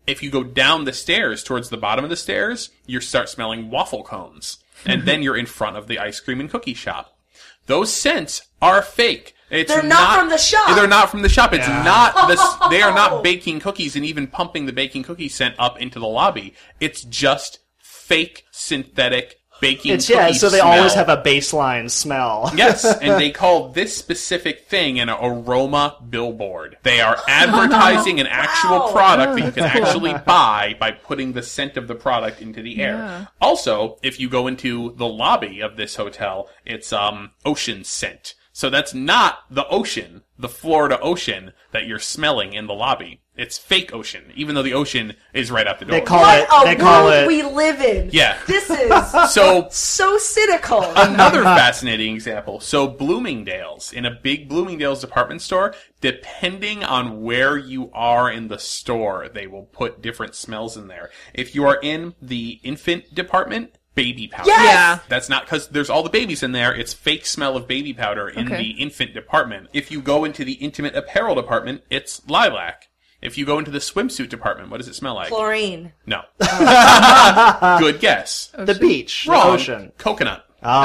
[SPEAKER 5] If you go down the stairs towards the bottom of the stairs, you start smelling waffle cones, and then you're in front of the ice cream and cookie shop. Those scents are fake. It's
[SPEAKER 2] They're not from the shop.
[SPEAKER 5] They're not from the shop. It's not this. They are not baking cookies and even pumping the baking cookie scent up into the lobby. It's just fake synthetic baking.
[SPEAKER 3] It's yeah, so they always have a baseline smell.
[SPEAKER 5] Yes, and they call this specific thing an aroma billboard. They are advertising an actual
[SPEAKER 2] Wow.
[SPEAKER 5] product
[SPEAKER 4] Oh,
[SPEAKER 5] that you can actually buy by putting the scent of the product into the air.
[SPEAKER 4] Yeah.
[SPEAKER 5] Also, if you go into the lobby of this hotel, it's um ocean scent. So that's not the ocean, the Florida ocean that you're smelling in the lobby. It's fake ocean, even though the ocean is right out the door.
[SPEAKER 3] They call
[SPEAKER 2] What
[SPEAKER 3] it.
[SPEAKER 2] a
[SPEAKER 3] They call
[SPEAKER 2] world
[SPEAKER 3] it.
[SPEAKER 2] we live in.
[SPEAKER 5] Yeah.
[SPEAKER 2] This is
[SPEAKER 5] so
[SPEAKER 2] so cynical.
[SPEAKER 5] Another fascinating example. So Bloomingdale's, in a big Bloomingdale's department store, depending on where you are in the store, they will put different smells in there. If you are in the infant department, baby powder.
[SPEAKER 2] Yes!
[SPEAKER 4] Yeah.
[SPEAKER 5] That's not because there's all the babies in there. It's fake smell of baby powder in
[SPEAKER 4] Okay.
[SPEAKER 5] the infant department. If you go into the intimate apparel department, it's lilac. If you go into the swimsuit department, what does it smell like?
[SPEAKER 2] Chlorine.
[SPEAKER 5] No. Oh. Good guess.
[SPEAKER 3] the beach, the
[SPEAKER 5] Wrong.
[SPEAKER 3] ocean.
[SPEAKER 5] Coconut.
[SPEAKER 3] Oh,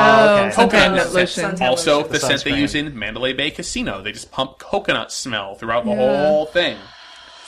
[SPEAKER 3] okay.
[SPEAKER 4] Oh,
[SPEAKER 5] Coconut
[SPEAKER 4] suntan
[SPEAKER 5] scent.
[SPEAKER 4] lotion.
[SPEAKER 5] Also,
[SPEAKER 2] lotion.
[SPEAKER 5] the
[SPEAKER 3] The
[SPEAKER 5] scent they use in Mandalay Bay Casino. They just pump coconut smell throughout the
[SPEAKER 4] Yeah.
[SPEAKER 5] whole thing.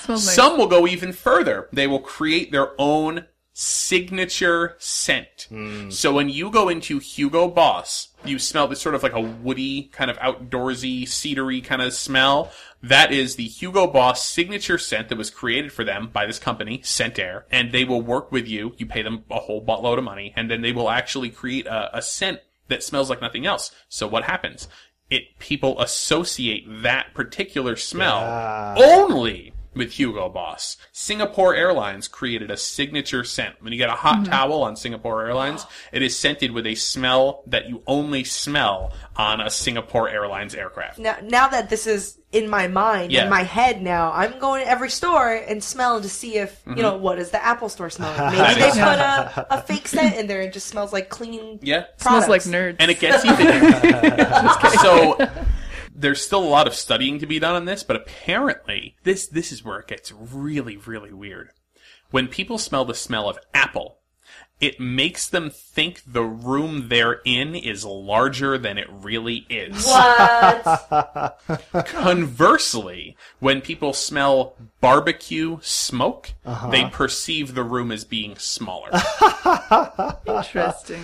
[SPEAKER 4] Smells nice.
[SPEAKER 5] Some will go even further. They will create their own signature scent. Hmm. So when you go into Hugo Boss, you smell this sort of like a woody, kind of outdoorsy, cedary kind of smell. That is the Hugo Boss signature scent that was created for them by this company, ScentAir. And they will work with you. You pay them a whole buttload of money, and then they will actually create a, a scent that smells like nothing else. So what happens? It people associate that particular smell only with Hugo Boss. Singapore Airlines created a signature scent. When you get a hot towel on Singapore Airlines, it is scented with a smell that you only smell on a Singapore Airlines aircraft.
[SPEAKER 2] Now, now that this is in my mind,
[SPEAKER 5] Yeah.
[SPEAKER 2] in my head now, I'm going to every store and smell to see if,
[SPEAKER 5] Mm-hmm.
[SPEAKER 2] you know, what does the Apple store smell? Maybe they put a, a fake scent in there and it just smells like clean
[SPEAKER 5] Yeah.
[SPEAKER 4] smells like nerds.
[SPEAKER 5] And it gets you even so there's still a lot of studying to be done on this, but apparently this this is where it gets really really weird. When people smell the smell of apple, it makes them think the room they're in is larger than it really is.
[SPEAKER 2] What?
[SPEAKER 5] Conversely, when people smell barbecue smoke, uh-huh. they perceive the room as being smaller.
[SPEAKER 4] Interesting.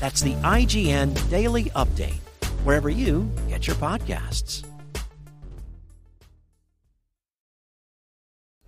[SPEAKER 6] That's the IGN Daily Update, wherever you get your podcasts.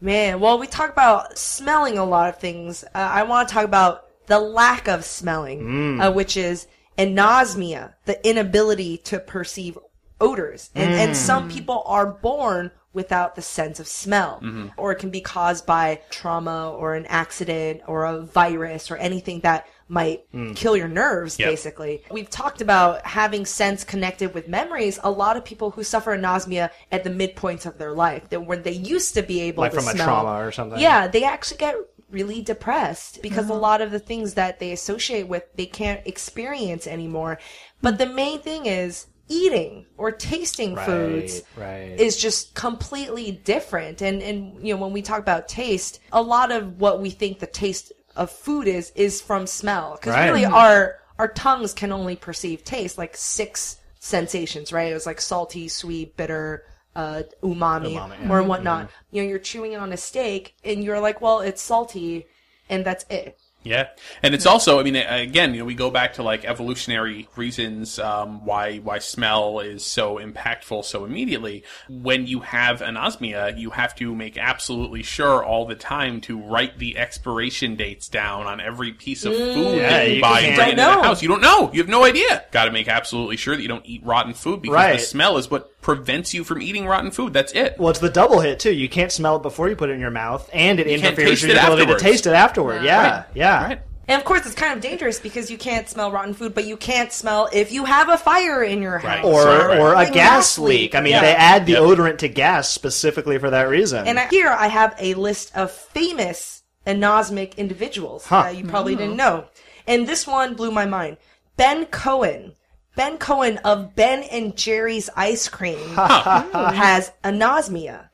[SPEAKER 2] Man, well, we talk about smelling a lot of things. Uh, I want to talk about the lack of smelling, uh, which is anosmia, the inability to perceive odors. And, and some people are born without the sense of smell, or it can be caused by trauma or an accident or a virus or anything that might hmm. kill your nerves,
[SPEAKER 5] Yep.
[SPEAKER 2] basically. We've talked about having sense connected with memories. A lot of people who suffer anosmia at the midpoints of their life, that when they used to be able
[SPEAKER 3] Like
[SPEAKER 2] to
[SPEAKER 3] from a trauma or something.
[SPEAKER 2] Yeah, they actually get really depressed because a mm-hmm. lot of the things that they associate with they can't experience anymore. But the main thing is eating or tasting
[SPEAKER 3] Right,
[SPEAKER 2] foods
[SPEAKER 3] right.
[SPEAKER 2] is just completely different. And and you know when we talk about taste, a lot of what we think the taste of food is is from smell because
[SPEAKER 3] Right.
[SPEAKER 2] really our our tongues can only perceive taste like six sensations, right? It was like salty, sweet, bitter, uh, umami,
[SPEAKER 3] Umami, yeah.
[SPEAKER 2] or whatnot. You know, you're chewing on a steak and you're like, well, it's salty, and that's it.
[SPEAKER 5] Yeah, and it's also, I mean, again, you know, we go back to like evolutionary reasons um, why why smell is so impactful so immediately. When you have anosmia, you have to make absolutely sure all the time to write the expiration dates down on every piece of food
[SPEAKER 3] Yeah,
[SPEAKER 5] that you,
[SPEAKER 3] you
[SPEAKER 5] buy and
[SPEAKER 3] can't-
[SPEAKER 5] bring into the house. You don't know. You have no idea. Got to make absolutely sure that you don't eat rotten food because the smell is what prevents you from eating rotten food. That's it.
[SPEAKER 3] Well, it's the double hit too. You can't smell it before you put it in your mouth, and it
[SPEAKER 5] You
[SPEAKER 3] interferes with your ability
[SPEAKER 5] afterwards.
[SPEAKER 3] to taste it afterward. Yeah,
[SPEAKER 5] Right.
[SPEAKER 3] yeah.
[SPEAKER 5] Right.
[SPEAKER 2] And of course, it's kind of dangerous because you can't smell rotten food, but you can't smell if you have a fire in your
[SPEAKER 5] Right.
[SPEAKER 2] house.
[SPEAKER 3] Or
[SPEAKER 5] Right.
[SPEAKER 3] or a
[SPEAKER 2] Like
[SPEAKER 3] gas leak. I mean,
[SPEAKER 2] Yeah.
[SPEAKER 3] they add the
[SPEAKER 5] Yep.
[SPEAKER 3] odorant to gas specifically for that reason.
[SPEAKER 2] And I, here I have a list of famous anosmic individuals
[SPEAKER 3] Huh.
[SPEAKER 2] that you probably hmm. didn't know. And this one blew my mind. Ben Cohen. Ben Cohen of Ben and Jerry's Ice Cream has anosmia.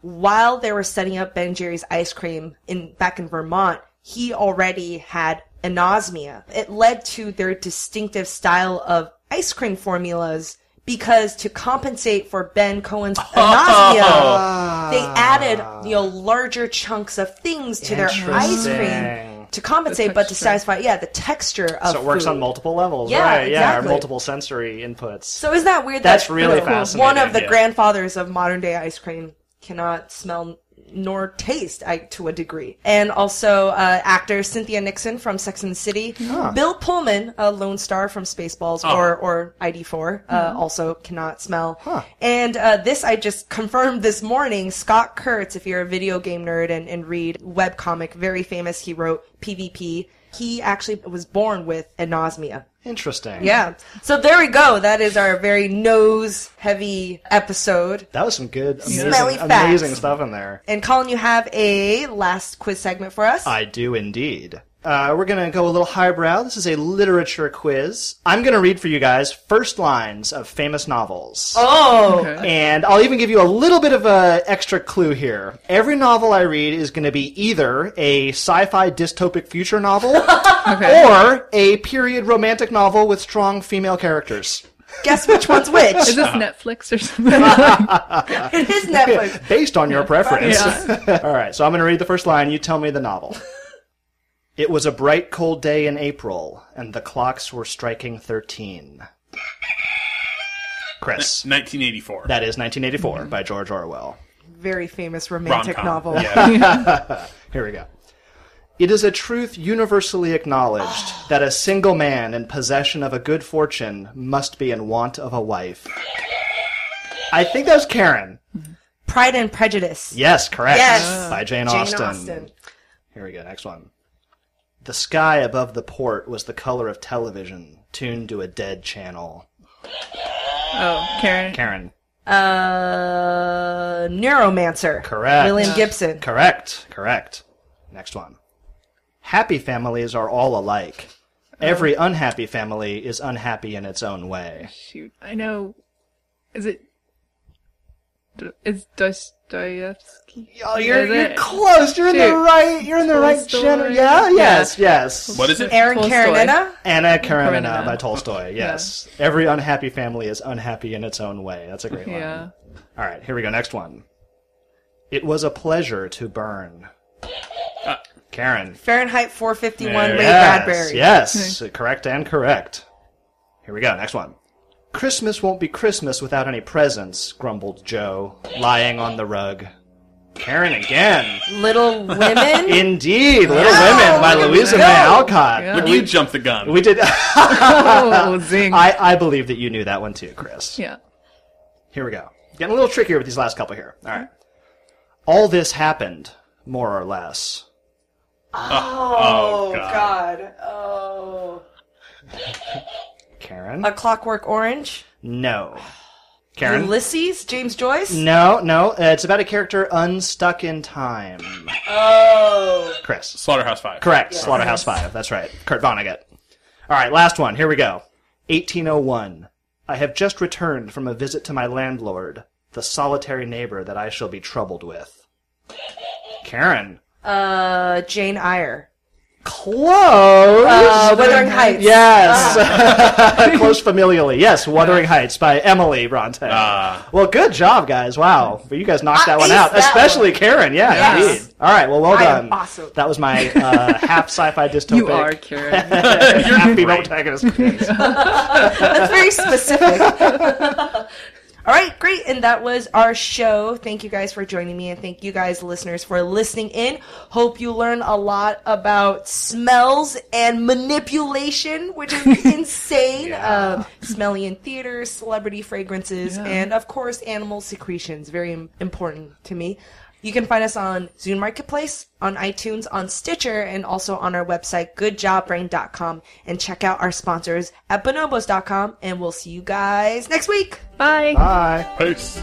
[SPEAKER 2] While they were setting up Ben and Jerry's Ice Cream in back in Vermont, he already had anosmia. It led to their distinctive style of ice cream formulas because to compensate for Ben Cohen's anosmia, ah. they added, you know, larger chunks of things to their ice cream. To compensate, but to satisfy, yeah, the texture of
[SPEAKER 3] So it works
[SPEAKER 2] food.
[SPEAKER 3] on multiple levels,
[SPEAKER 2] Yeah,
[SPEAKER 3] right? Yeah, or multiple sensory inputs.
[SPEAKER 2] So isn't that weird?
[SPEAKER 3] That's
[SPEAKER 2] that,
[SPEAKER 3] really fascinating,
[SPEAKER 2] One of the
[SPEAKER 3] yeah.
[SPEAKER 2] grandfathers of modern day ice cream cannot smell nor taste I, to a degree. And also uh, actor Cynthia Nixon from Sex and the City, Bill Pullman, a Lone Starr from Spaceballs or or ID4, uh, also cannot smell. And uh, this I just confirmed this morning. Scott Kurtz, if you're a video game nerd and, and read webcomic, very famous. He wrote PvP. He actually was born with anosmia.
[SPEAKER 3] Interesting.
[SPEAKER 2] Yeah. So there we go. That is our very nose heavy episode.
[SPEAKER 3] That was some good, amazing,
[SPEAKER 2] Smelly facts.
[SPEAKER 3] amazing stuff in there.
[SPEAKER 2] And Colin, you have a last quiz segment for us.
[SPEAKER 3] I do indeed. Uh, we're going to go a little highbrow. This is a literature quiz. I'm going to read for you guys first lines of famous novels.
[SPEAKER 2] oh,
[SPEAKER 3] And I'll even give you a little bit of a extra clue here. Every novel I read is going to be either a sci-fi dystopic future novel or a period romantic novel with strong female characters.
[SPEAKER 2] guess which one's which?
[SPEAKER 4] Is this Netflix or something?
[SPEAKER 2] it is Netflix.
[SPEAKER 3] Based on your preference.
[SPEAKER 4] Yeah.
[SPEAKER 3] All right, so I'm going to read the first line. You tell me the novel. It was a bright, cold day in April, and the clocks were striking 13. Chris.
[SPEAKER 5] 1984.
[SPEAKER 3] That is 1984 by George Orwell.
[SPEAKER 2] Very famous romantic
[SPEAKER 5] Rom-com.
[SPEAKER 2] novel.
[SPEAKER 5] Yeah.
[SPEAKER 3] Here we go. It is a truth universally acknowledged ah. that a single man in possession of a good fortune must be in want of a wife. I think that was Karen.
[SPEAKER 2] Pride and Prejudice.
[SPEAKER 3] Yes, correct.
[SPEAKER 2] Yes.
[SPEAKER 3] By Jane
[SPEAKER 2] Jane
[SPEAKER 3] Austen.
[SPEAKER 2] Austen.
[SPEAKER 3] Here we go. Next one. The sky above the port was the color of television, tuned to a dead channel.
[SPEAKER 4] oh, Karen.
[SPEAKER 3] Karen.
[SPEAKER 2] Uh, Neuromancer.
[SPEAKER 3] Correct.
[SPEAKER 2] William Gibson.
[SPEAKER 3] Correct. Correct. Next one. Happy families are all alike. Every unhappy family is unhappy in its own way.
[SPEAKER 4] Shoot, I know. Is it? Is Dostoevsky?
[SPEAKER 3] Oh, you're,
[SPEAKER 4] Is
[SPEAKER 3] you're
[SPEAKER 4] it?
[SPEAKER 3] close. You're in the right. You're in the right
[SPEAKER 4] Tolstoy?
[SPEAKER 3] channel. Yeah. Yes. Yes.
[SPEAKER 5] what is it?
[SPEAKER 2] Aaron
[SPEAKER 4] Tolstoy.
[SPEAKER 2] Karenina.
[SPEAKER 3] Anna Karenina
[SPEAKER 4] Karenina.
[SPEAKER 3] by Tolstoy. Yes. Every unhappy family is unhappy in its own way. That's a great line.
[SPEAKER 4] Yeah.
[SPEAKER 3] All right, here we go. Next one. It was a pleasure to burn. Uh. Karen.
[SPEAKER 2] Fahrenheit 451. Ray Bradbury.
[SPEAKER 3] Yes, hmm. correct and correct. Here we go. Next one. Christmas won't be Christmas without any presents, grumbled Jo, lying on the rug. Karen again.
[SPEAKER 2] Little Women.
[SPEAKER 3] Indeed, Little Women by Louisa May.
[SPEAKER 2] Oh,
[SPEAKER 3] Alcott.
[SPEAKER 4] Yeah.
[SPEAKER 5] Would you jump the gun?
[SPEAKER 3] We did.
[SPEAKER 4] Oh, zing.
[SPEAKER 3] I, I believe that you knew that one too, Chris.
[SPEAKER 4] yeah.
[SPEAKER 3] Here we go. Getting a little trickier with these last couple here. All right. All this happened, more or less.
[SPEAKER 2] oh, oh, oh
[SPEAKER 5] God.
[SPEAKER 2] God. Oh.
[SPEAKER 3] Karen?
[SPEAKER 2] A Clockwork Orange.
[SPEAKER 3] no. Karen?
[SPEAKER 2] Ulysses. James Joyce.
[SPEAKER 3] no, no. Uh, it's about a character unstuck in time.
[SPEAKER 2] Oh.
[SPEAKER 3] Chris.
[SPEAKER 5] Slaughterhouse Five.
[SPEAKER 3] Correct. Slaughterhouse Five. That's right. Kurt Vonnegut. All right, last one. Here we go. 1801. I have just returned from a visit to my landlord, the solitary neighbor that I shall be troubled with. Karen.
[SPEAKER 2] Uh, Jane Eyre.
[SPEAKER 3] Close.
[SPEAKER 2] Uh, Wuthering Heights.
[SPEAKER 3] Yes. Close familially. Yes, Wuthering Heights by Emily Bronte. well, good job, guys. Wow. But you guys knocked
[SPEAKER 2] I
[SPEAKER 3] that one out.
[SPEAKER 2] that
[SPEAKER 3] Especially Karen. Yeah,
[SPEAKER 2] Yes.
[SPEAKER 3] indeed. All right. Well, well
[SPEAKER 2] I am
[SPEAKER 3] done.
[SPEAKER 2] awesome.
[SPEAKER 3] That was my uh, half sci-fi dystopic.
[SPEAKER 4] You are Karen.
[SPEAKER 3] half female protagonist.
[SPEAKER 2] That's very specific. All right, great. And that was our show. Thank you guys for joining me, and thank you guys, listeners, for listening in. Hope you learn a lot about smells and manipulation, which is insane. Uh, smelling in theaters, celebrity fragrances, and of course, animal secretions. Very important to me. You can find us on Zune Marketplace, on iTunes, on Stitcher, and also on our website, goodjobbrain.com. And check out our sponsors at bonobos.com. And we'll see you guys next week.
[SPEAKER 4] Bye.
[SPEAKER 3] Bye.
[SPEAKER 5] Peace.